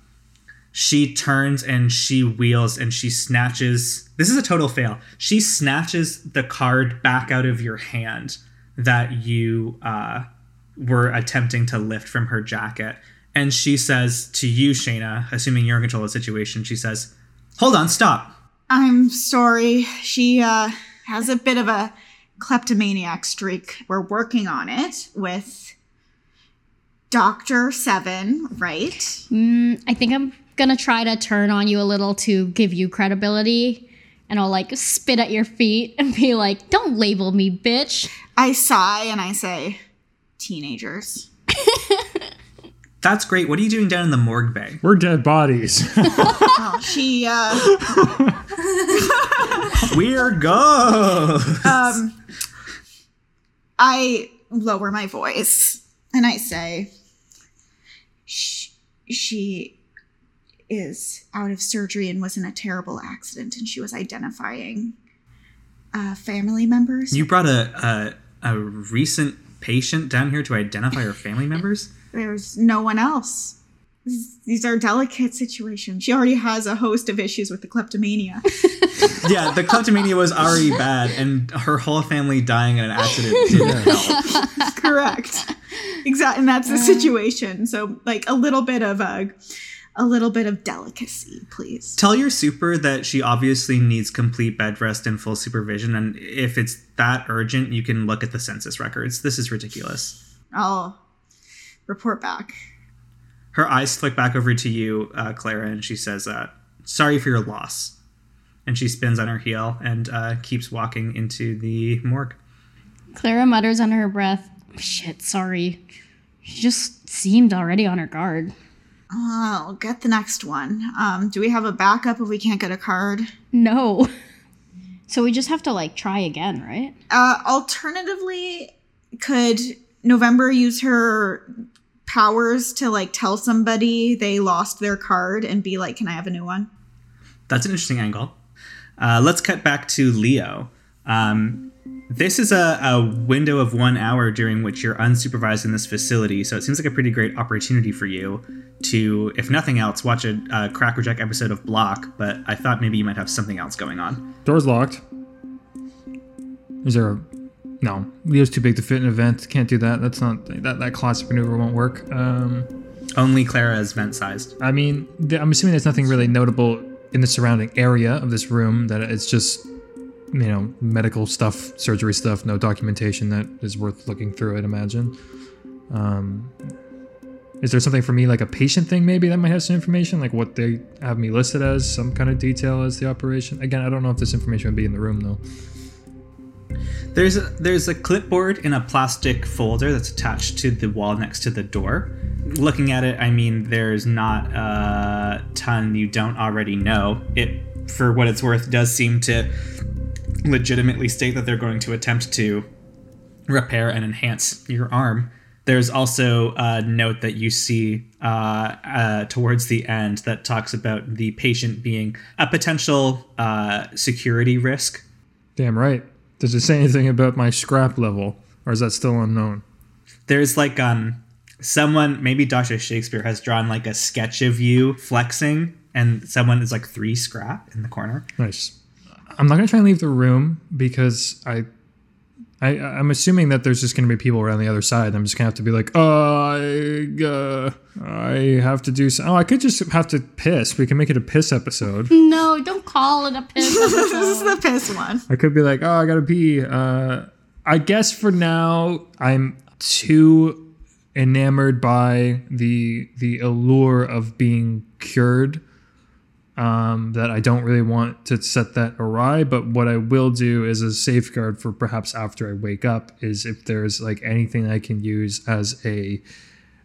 she turns and she wheels and she snatches. This is a total fail. She snatches the card back out of your hand that you uh, were attempting to lift from her jacket. And she says to you, Shayna, assuming you're in control of the situation, she says, Hold on, stop. I'm sorry. She uh, has a bit of a kleptomaniac streak. We're working on it with Dr. Seven, right? Mm, I think I'm gonna try to turn on you a little to give you credibility. And I'll like spit at your feet and be like, don't label me, bitch. I sigh and I say, teenagers. That's great. What are you doing down in the morgue bay? We're dead bodies. Oh, she, uh, We're ghosts. um, I lower my voice and I say, she, she is out of surgery and was in a terrible accident, and she was identifying uh, family members. You brought a, a a recent patient down here to identify her family members. There's no one else. These- These are delicate situations. She already has a host of issues with the kleptomania. yeah, the kleptomania was already bad, and her whole family dying in an accident didn't help. Correct. Exactly, and that's the situation. So, like a little bit of a, a little bit of delicacy, please. Tell your super that she obviously needs complete bed rest and full supervision, and if it's that urgent, you can look at the census records. This is ridiculous. I'll report back. Her eyes flick back over to you, uh, Clara, and she says, uh, "Sorry for your loss." And she spins on her heel and uh, keeps walking into the morgue. Clara mutters under her breath, shit, sorry. She just seemed already on her guard. I'll get the next one. Um, do we have a backup if we can't get a card? No. So we just have to like try again, right? Uh, alternatively, could November use her powers to like tell somebody they lost their card and be like, "Can I have a new one?" That's an interesting angle. Uh, let's cut back to Leo. Um, this is a, a window of one hour during which you're unsupervised in this facility, so it seems like a pretty great opportunity for you to, if nothing else, watch a, a Crackerjack episode of Block. But I thought maybe you might have something else going on. Door's locked. Is there a no? Leo's too big to fit in an event. Can't do that. That's not that that classic maneuver won't work. Um, Only Clara is vent sized. I mean, th- I'm assuming there's nothing really notable in the surrounding area of this room. That it's just you know medical stuff, surgery stuff, no documentation that is worth looking through. I'd imagine. Um, is there something for me like a patient thing maybe that might have some information like what they have me listed as some kind of detail as the operation again i don't know if this information would be in the room though There's a, there's a clipboard in a plastic folder that's attached to the wall next to the door. Looking at it, I mean, there's not a ton you don't already know. It, for what it's worth, does seem to legitimately state that they're going to attempt to repair and enhance your arm. There's also a note that you see uh, uh, towards the end that talks about the patient being a potential uh, security risk damn right does it say anything about my scrap level or is that still unknown there's like um someone maybe Dr. Shakespeare has drawn like a sketch of you flexing and someone is like three scrap in the corner. Nice. I'm not gonna try and leave the room because I, I I'm assuming that there's just gonna be people around the other side. I'm just gonna have to be like, oh, I, uh, I have to do. So- oh, I could just have to piss. We can make it a piss episode. No, don't call it a piss this is the piss one. I could be like, oh, I gotta pee. Uh, I guess for now, I'm too enamored by the the allure of being cured um, that I don't really want to set that awry. But what I will do is a safeguard for perhaps after I wake up is if there's like anything I can use as a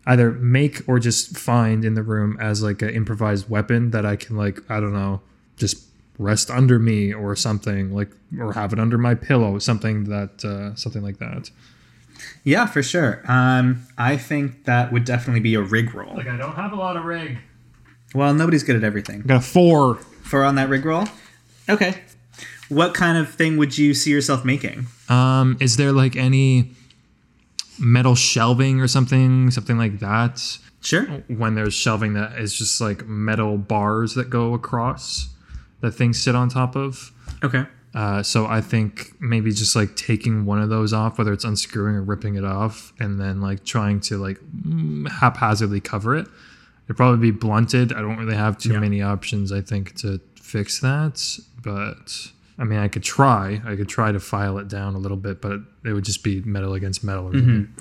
either make or just find in the room as like an improvised weapon that I can like I don't know just rest under me or something like or have it under my pillow something that uh, something like that. Yeah, for sure. Um I think that would definitely be a rig roll. Like I don't have a lot of rig. Well, nobody's good at everything. Got a four. For on that rig roll? Okay. What kind of thing would you see yourself making? Um, is there like any metal shelving or something, something like that? Sure. When there's shelving that is just like metal bars that go across that things sit on top of. Okay. Uh, so I think maybe just like taking one of those off, whether it's unscrewing or ripping it off, and then like trying to like mm, haphazardly cover it. It'd probably be blunted. I don't really have too Yeah. many options. I think to fix that, but I mean, I could try. I could try to file it down a little bit, but it would just be metal against metal. Something.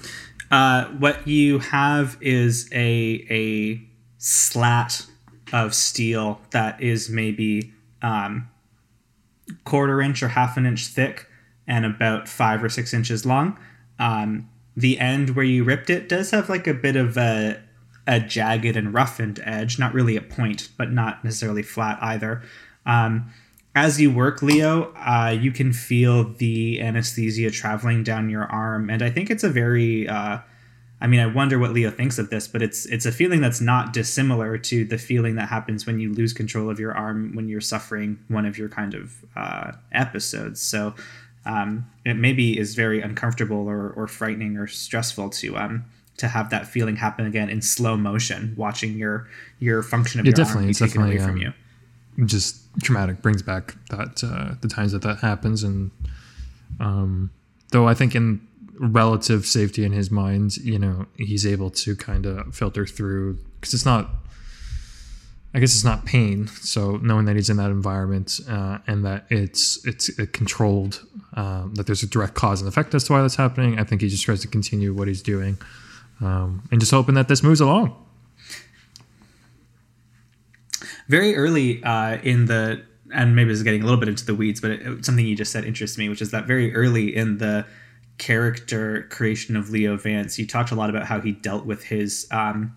Uh, what you have is a a slat of steel that is maybe um, quarter inch or half an inch thick and about five or six inches long. Um, the end where you ripped it does have like a bit of a a jagged and roughened edge, not really a point, but not necessarily flat either. Um, as you work, Leo, uh, you can feel the anesthesia traveling down your arm, and I think it's a very. Uh, I mean, I wonder what Leo thinks of this, but it's it's a feeling that's not dissimilar to the feeling that happens when you lose control of your arm when you're suffering one of your kind of uh, episodes. So um, it maybe is very uncomfortable or, or frightening or stressful to um to have that feeling happen again in slow motion, watching your your function of Yeah, your definitely. arm be taken away definitely, from um, you. just traumatic brings back that uh, the times that that happens and um, though i think in relative safety in his mind you know he's able to kind of filter through because it's not i guess it's not pain so knowing that he's in that environment uh, and that it's it's controlled um, that there's a direct cause and effect as to why that's happening i think he just tries to continue what he's doing um, and just hoping that this moves along. Very early uh, in the and maybe this is getting a little bit into the weeds but it, something you just said interests me which is that very early in the character creation of leo vance you talked a lot about how he dealt with his um,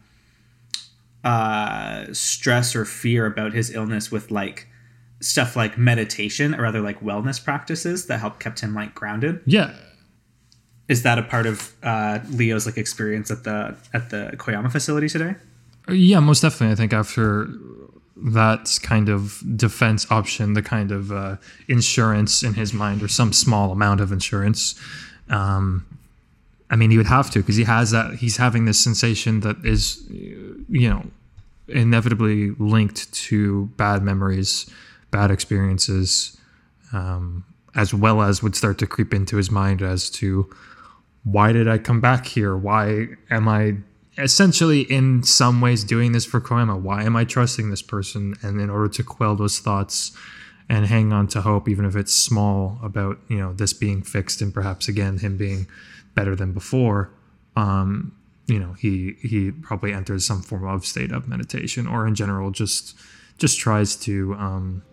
uh, stress or fear about his illness with like stuff like meditation or other like wellness practices that helped kept him like grounded. Yeah is that a part of uh, leo's like experience at the at the koyama facility today Yeah, most definitely. I think after that kind of defense option, the kind of uh, insurance in his mind, or some small amount of insurance, um, I mean, he would have to because he has that. He's having this sensation that is, you know, inevitably linked to bad memories, bad experiences, um, as well as would start to creep into his mind as to why did I come back here? Why am I essentially in some ways doing this for Koyama? Why am I trusting this person? And in order to quell those thoughts and hang on to hope, even if it's small, about you know this being fixed and perhaps again him being better than before, um, you know he he probably enters some form of state of meditation, or in general just just tries to um,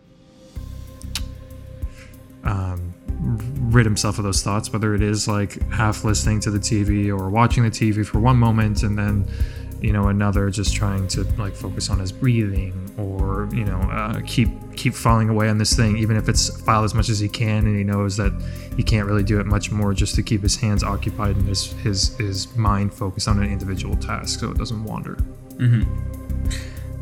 um, rid himself of those thoughts, whether it is like half listening to the TV or watching the TV for one moment and then, you know, another just trying to like focus on his breathing or you know uh, keep keep falling away on this thing, even if it's file as much as he can and he knows that he can't really do it much more, just to keep his hands occupied and his his his mind focused on an individual task so it doesn't wander.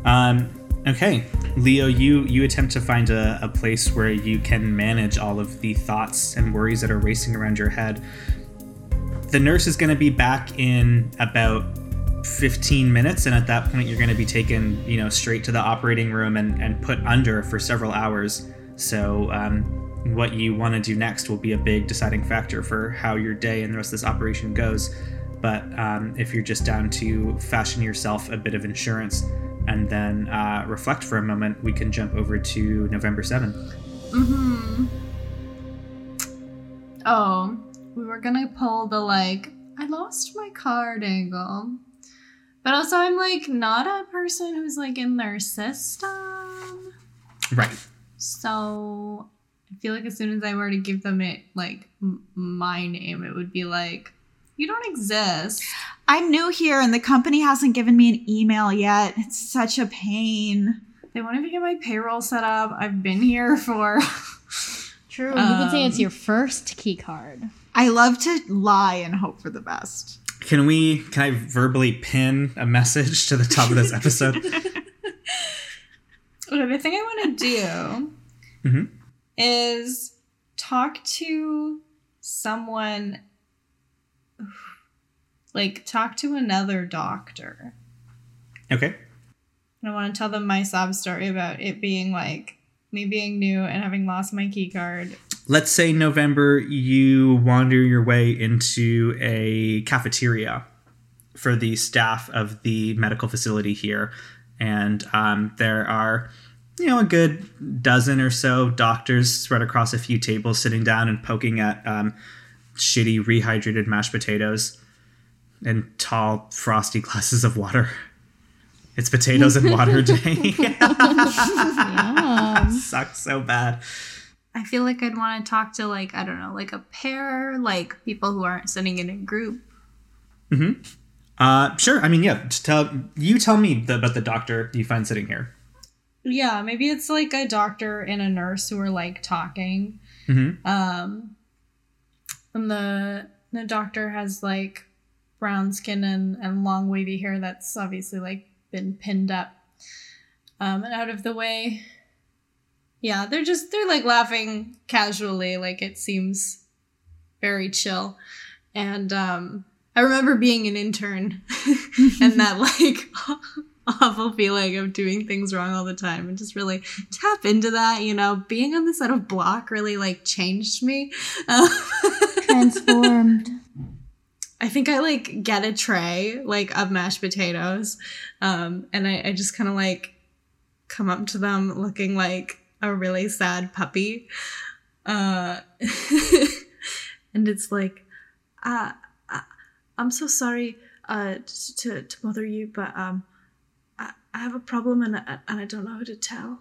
Um, okay, Leo, you you attempt to find a, a place where you can manage all of the thoughts and worries that are racing around your head. The nurse is going to be back in about 15 minutes, and at that point, you're going to be taken, you know, straight to the operating room and, and put under for several hours. So, um, what you want to do next will be a big deciding factor for how your day and the rest of this operation goes. But um, if you're just down to fashion yourself a bit of insurance and then uh, reflect for a moment, we can jump over to November 7th. Mm-hmm. Oh, we were gonna pull the like, I lost my card angle. But also, I'm like not a person who's like in their system. Right. So I feel like as soon as I were to give them it, like m- my name, it would be like, you don't exist. I'm new here and the company hasn't given me an email yet. It's such a pain. They won't even get my payroll set up. I've been here for. True. you could say it's Um, your first key card. I love to lie and hope for the best. Can we, can I verbally pin a message to the top of this episode? Okay, the thing I want to do Mhm. is talk to someone like talk to another doctor. Okay. And I want to tell them my sob story about it being like me being new and having lost my key card. Let's say November, you wander your way into a cafeteria for the staff of the medical facility here. And um, there are, you know, a good dozen or so doctors spread across a few tables sitting down and poking at um, shitty rehydrated mashed potatoes and tall, frosty glasses of water. It's potatoes and water day. Sucks so bad. I feel like I'd want to talk to like I don't know, like a pair, like people who aren't sitting in a group. Mm-hmm. Uh, sure. I mean, yeah. just Tell you tell me the, about the doctor you find sitting here. Yeah, maybe it's like a doctor and a nurse who are like talking. Mhm. Um, and the the doctor has like brown skin and, and long wavy hair that's obviously like been pinned up um, and out of the way. Yeah, they're just they're like laughing casually, like it seems very chill. And um, I remember being an intern and that like awful feeling of doing things wrong all the time and just really tap into that you know being on the set of block really like changed me Um, Transformed. I think i like get a tray like of mashed potatoes um, and I, I just kind of like come up to them looking like a really sad puppy uh, and it's like uh, uh, i'm so sorry uh, to, to bother you but um, I, I have a problem and I, and I don't know who to tell.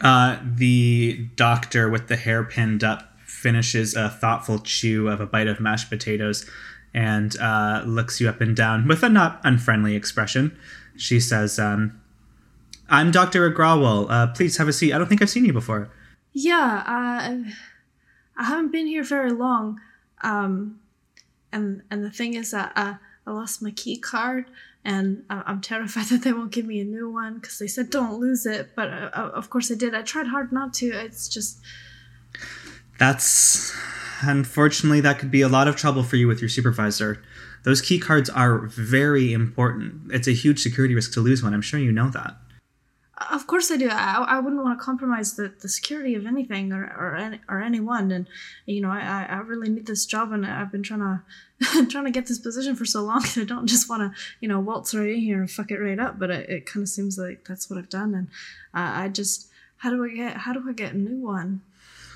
Uh, the doctor with the hair pinned up finishes a thoughtful chew of a bite of mashed potatoes and uh, looks you up and down with a not unfriendly expression. She says, um, I'm Dr. Agrawal. Uh, please have a seat. I don't think I've seen you before. Yeah, uh, I haven't been here very long. Um, and and the thing is that uh, I lost my key card, and I- I'm terrified that they won't give me a new one because they said don't lose it. But uh, uh, of course I did. I tried hard not to. It's just That's unfortunately that could be a lot of trouble for you with your supervisor. Those key cards are very important. It's a huge security risk to lose one. I'm sure you know that. Of course I do. I, I wouldn't want to compromise the, the security of anything or, or, any, or anyone. And, you know, I, I- really need this job and I've been trying to trying to get this position for so long I don't just want to, you know, waltz right in here and fuck it right up. But it, it kind of seems like that's what I've done. And uh, I just, how do I get, how do I get a new one?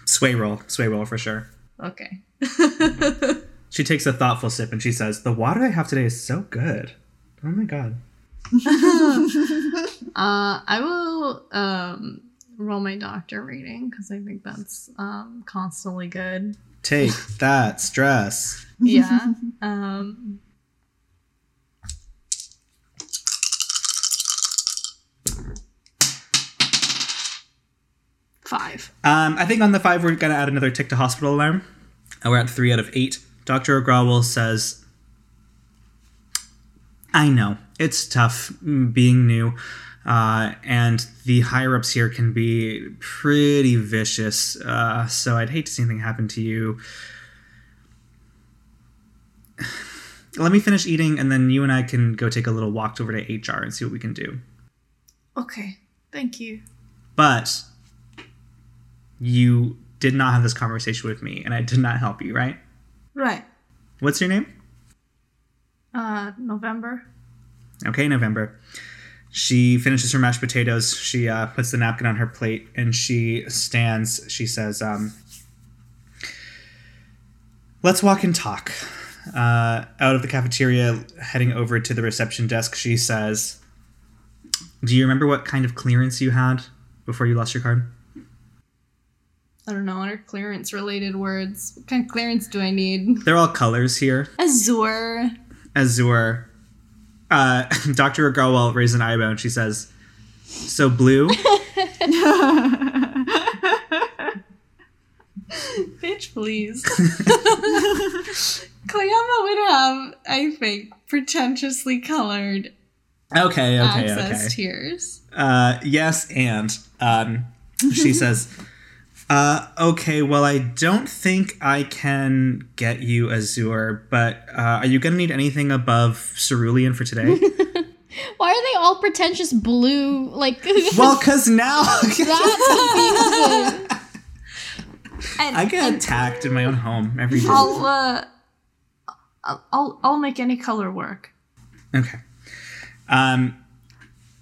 Sway roll, sway roll for sure. Okay. She takes a thoughtful sip and she says, The water I have today is so good. Oh my god. Uh, I will um, roll my doctor rating because I think that's um, constantly good. Take that stress. Yeah. um, five. Um, I think on the five, we're going to add another tick to hospital alarm. Uh, we're at three out of eight. Dr. Agrawal says, I know, it's tough mm, being new. Uh, and the higher ups here can be pretty vicious. Uh, so I'd hate to see anything happen to you. Let me finish eating, and then you and I can go take a little walk over to HR and see what we can do. Okay. Thank you. But you did not have this conversation with me, and I did not help you, right? Right. What's your name? Uh, November. Okay, November. She finishes her mashed potatoes. She uh, puts the napkin on her plate and she stands. She says, um, Let's walk and talk. Uh, out of the cafeteria, heading over to the reception desk, she says, Do you remember what kind of clearance you had before you lost your card? I don't know. What are clearance related words? What kind of clearance do I need? They're all colors here. Azure. Azure. Uh, Dr. Agrawal raises an eyebrow and she says, So blue? Bitch, please. Koyama would have, I think, pretentiously colored Okay, okay, access okay. tiers. Uh, yes, and um, she says, Uh, okay, well, I don't think I can get you Azure, but uh, are you going to need anything above Cerulean for today? Why are they all pretentious blue? Like well, because now that's confusing. And, I get attacked in my own home every day. I'll uh, I'll- I'll I'll make any color work. Okay. Um,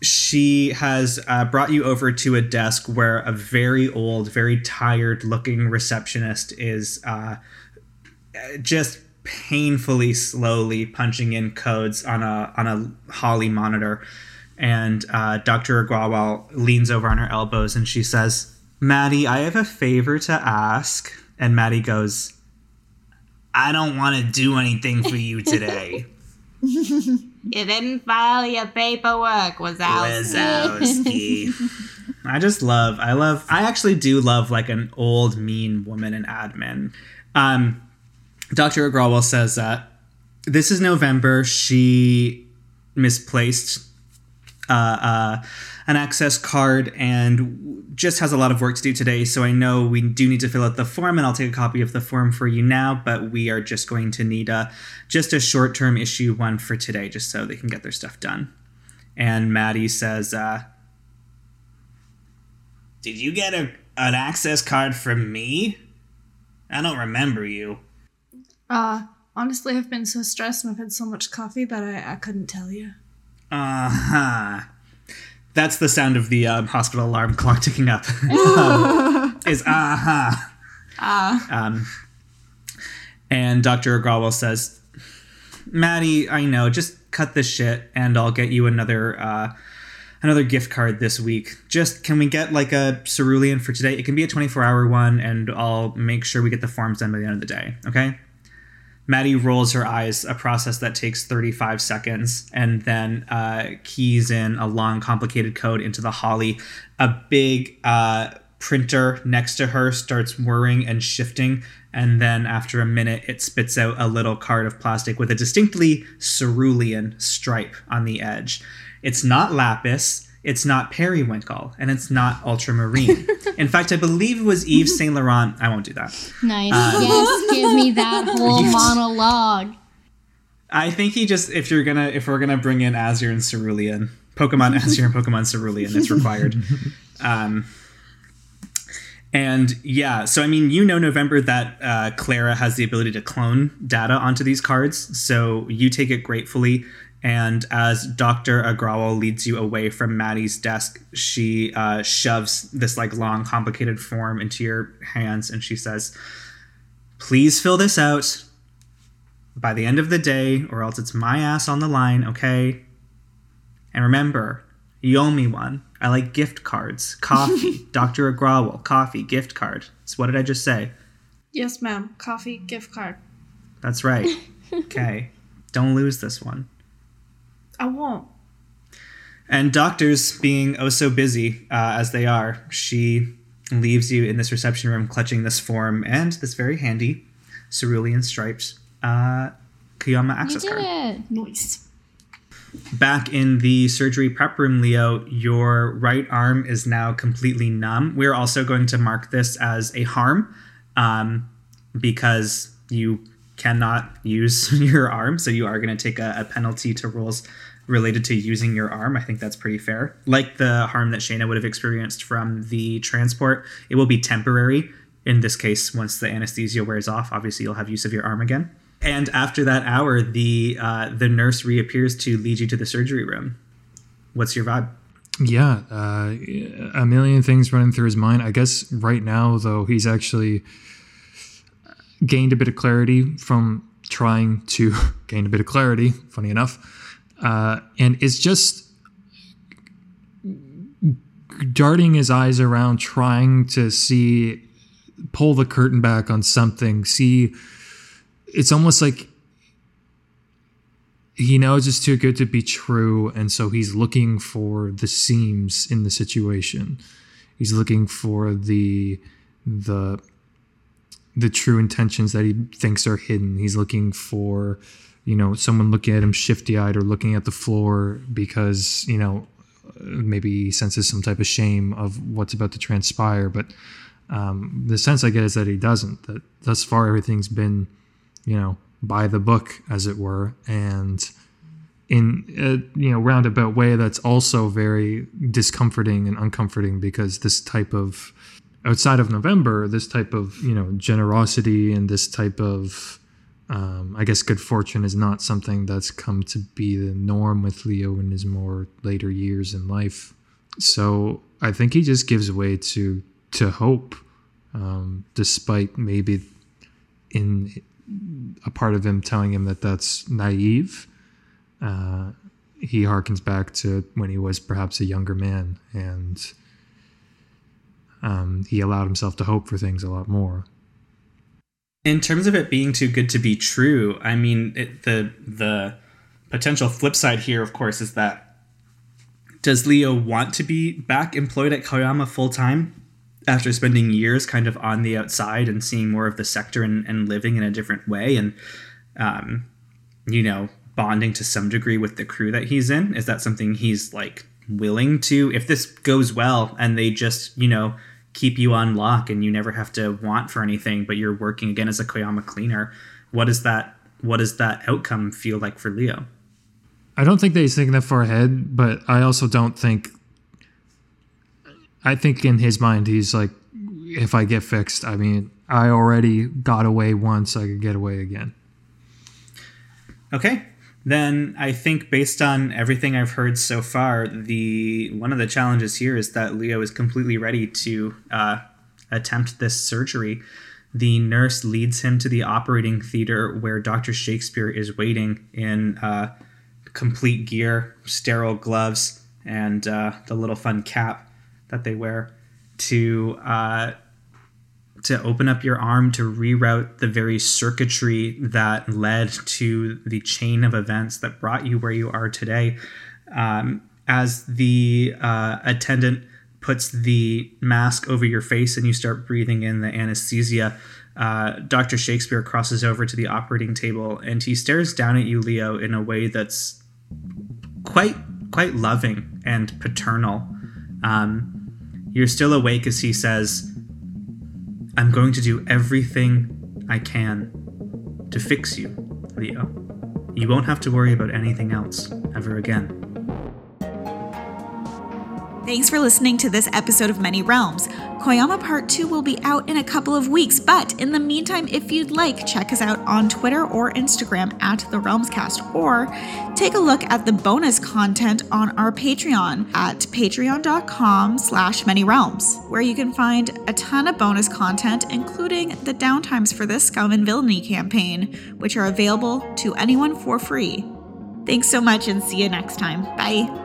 she has uh, brought you over to a desk where a very old, very tired looking receptionist is uh, just painfully slowly punching in codes on a on a Holly monitor. And uh, Dr. Agrawal leans over on her elbows and she says, Maddie, I have a favor to ask. And Maddie goes, I don't want to do anything for you today. You didn't file your paperwork, Wazowski. Wazowski. I just love, I love, I actually do love like an old mean woman in admin. Um, Dr. Agrawal says that this is November. She misplaced uh, uh, an access card and just has a lot of work to do today. So I know we do need to fill out the form, and I'll take a copy of the form for you now. But we are just going to need a just a short term issue one for today, just so they can get their stuff done. And Maddie says, uh, "Did you get a an access card from me? I don't remember you." Uh, honestly, I've been so stressed and I've had so much coffee that I, I couldn't tell you. Uh huh. That's the sound of the um, hospital alarm clock ticking up. um, is uh huh. Ah. Um, and Dr. Agrawal says, Maddie, I know, just cut this shit and I'll get you another uh, another gift card this week. Just can we get like a cerulean for today? It can be a 24 hour one and I'll make sure we get the forms done by the end of the day, okay? Maddie rolls her eyes, a process that takes 35 seconds, and then uh, keys in a long, complicated code into the Holly. A big uh, printer next to her starts whirring and shifting, and then after a minute, it spits out a little card of plastic with a distinctly cerulean stripe on the edge. It's not lapis. It's not periwinkle, and it's not ultramarine. In fact, I believe it was Yves Saint Laurent. I won't do that. Nice. yes, give me that whole monologue. I think he just if you're gonna if we're gonna bring in Azure and Cerulean, Pokemon Azure and Pokemon Cerulean, it's required. Um, and yeah, so I mean, you know, November that uh, Clara has the ability to clone data onto these cards, so you take it gratefully. And as Doctor Agrawal leads you away from Maddie's desk, she uh, shoves this like long, complicated form into your hands, and she says, "Please fill this out by the end of the day, or else it's my ass on the line, okay? And remember, you owe me one. I like gift cards, coffee, Dr. Agrawal, coffee, gift card. So what did I just say? Yes, ma'am. Coffee gift card. That's right. Okay. Don't lose this one. I won't. And doctors, being oh so busy uh, as they are, she leaves you in this reception room clutching this form and this very handy cerulean striped uh, Koyama You access did card. it. Nice. back in the surgery prep room, Leo, your right arm is now completely numb. We're also going to mark this as a harm um, because you cannot use your arm. So you are going to take a, a penalty to rules related to using your arm. I think that's pretty fair. Like the harm that Shayna would have experienced from the transport, it will be temporary. In this case, once the anesthesia wears off, obviously you'll have use of your arm again. And after that hour, the uh, the nurse reappears to lead you to the surgery room. What's your vibe? Yeah, uh, a million things running through his mind. I guess right now, though, he's actually gained a bit of clarity from trying to gain a bit of clarity, funny enough. Uh, and it's just darting his eyes around, trying to see, pull the curtain back on something, see. It's almost like he knows it's too good to be true and so he's looking for the seams in the situation he's looking for the the the true intentions that he thinks are hidden he's looking for you know someone looking at him shifty eyed or looking at the floor because you know maybe senses some type of shame of what's about to transpire but Um, the sense I get is that he doesn't. That thus far everything's been, you know, by the book, as it were, and in a you know roundabout way that's also very discomforting and uncomforting because this type of outside of November, this type of you know generosity and this type of um, I guess good fortune is not something that's come to be the norm with Leo in his more later years in life. So I think he just gives way to to hope, um, despite maybe in a part of him telling him that that's naive. Uh, he harkens back to when he was perhaps a younger man and um, he allowed himself to hope for things a lot more. In terms of it being too good to be true, I mean, it, the the potential flip side here, of course, is that does Leo want to be back employed at Koyama full time after spending years kind of on the outside and seeing more of the sector and, and living in a different way and, um, you know, bonding to some degree with the crew that he's in? Is that something he's like willing to? If this goes well and they just, you know, keep you on lock and you never have to want for anything, but you're working again as a Koyama cleaner. What is that? What does that outcome feel like for Leo? I don't think that he's thinking that far ahead, but I also don't think. I think in his mind, he's like, if I get fixed, I mean, I already got away once, I could get away again. Okay, then I think based on everything I've heard so far, the one of the challenges here is that Leo is completely ready to uh, attempt this surgery. The nurse leads him to the operating theater where Dr. Shakespeare is waiting in uh, complete gear, sterile gloves, and uh, the little fun cap that they wear to uh, to open up your arm to reroute the very circuitry that led to the chain of events that brought you where you are today. Um, as the uh, attendant puts the mask over your face and you start breathing in the anesthesia, uh, Dr. Shakespeare crosses over to the operating table and he stares down at you, Leo, in a way that's quite quite loving and paternal. Um, you're still awake as he says, I'm going to do everything I can to fix you, Leo. You won't have to worry about anything else ever again. Thanks for listening to this episode of Many Realms. Koyama Part 2 will be out in a couple of weeks, but in the meantime, if you'd like, check us out on Twitter or Instagram at the Realmscast, or take a look at the bonus content on our Patreon at patreon.com slash many realms, where you can find a ton of bonus content, including the downtimes for this Scum and Villainy campaign, which are available to anyone for free. Thanks so much and see you next time. Bye.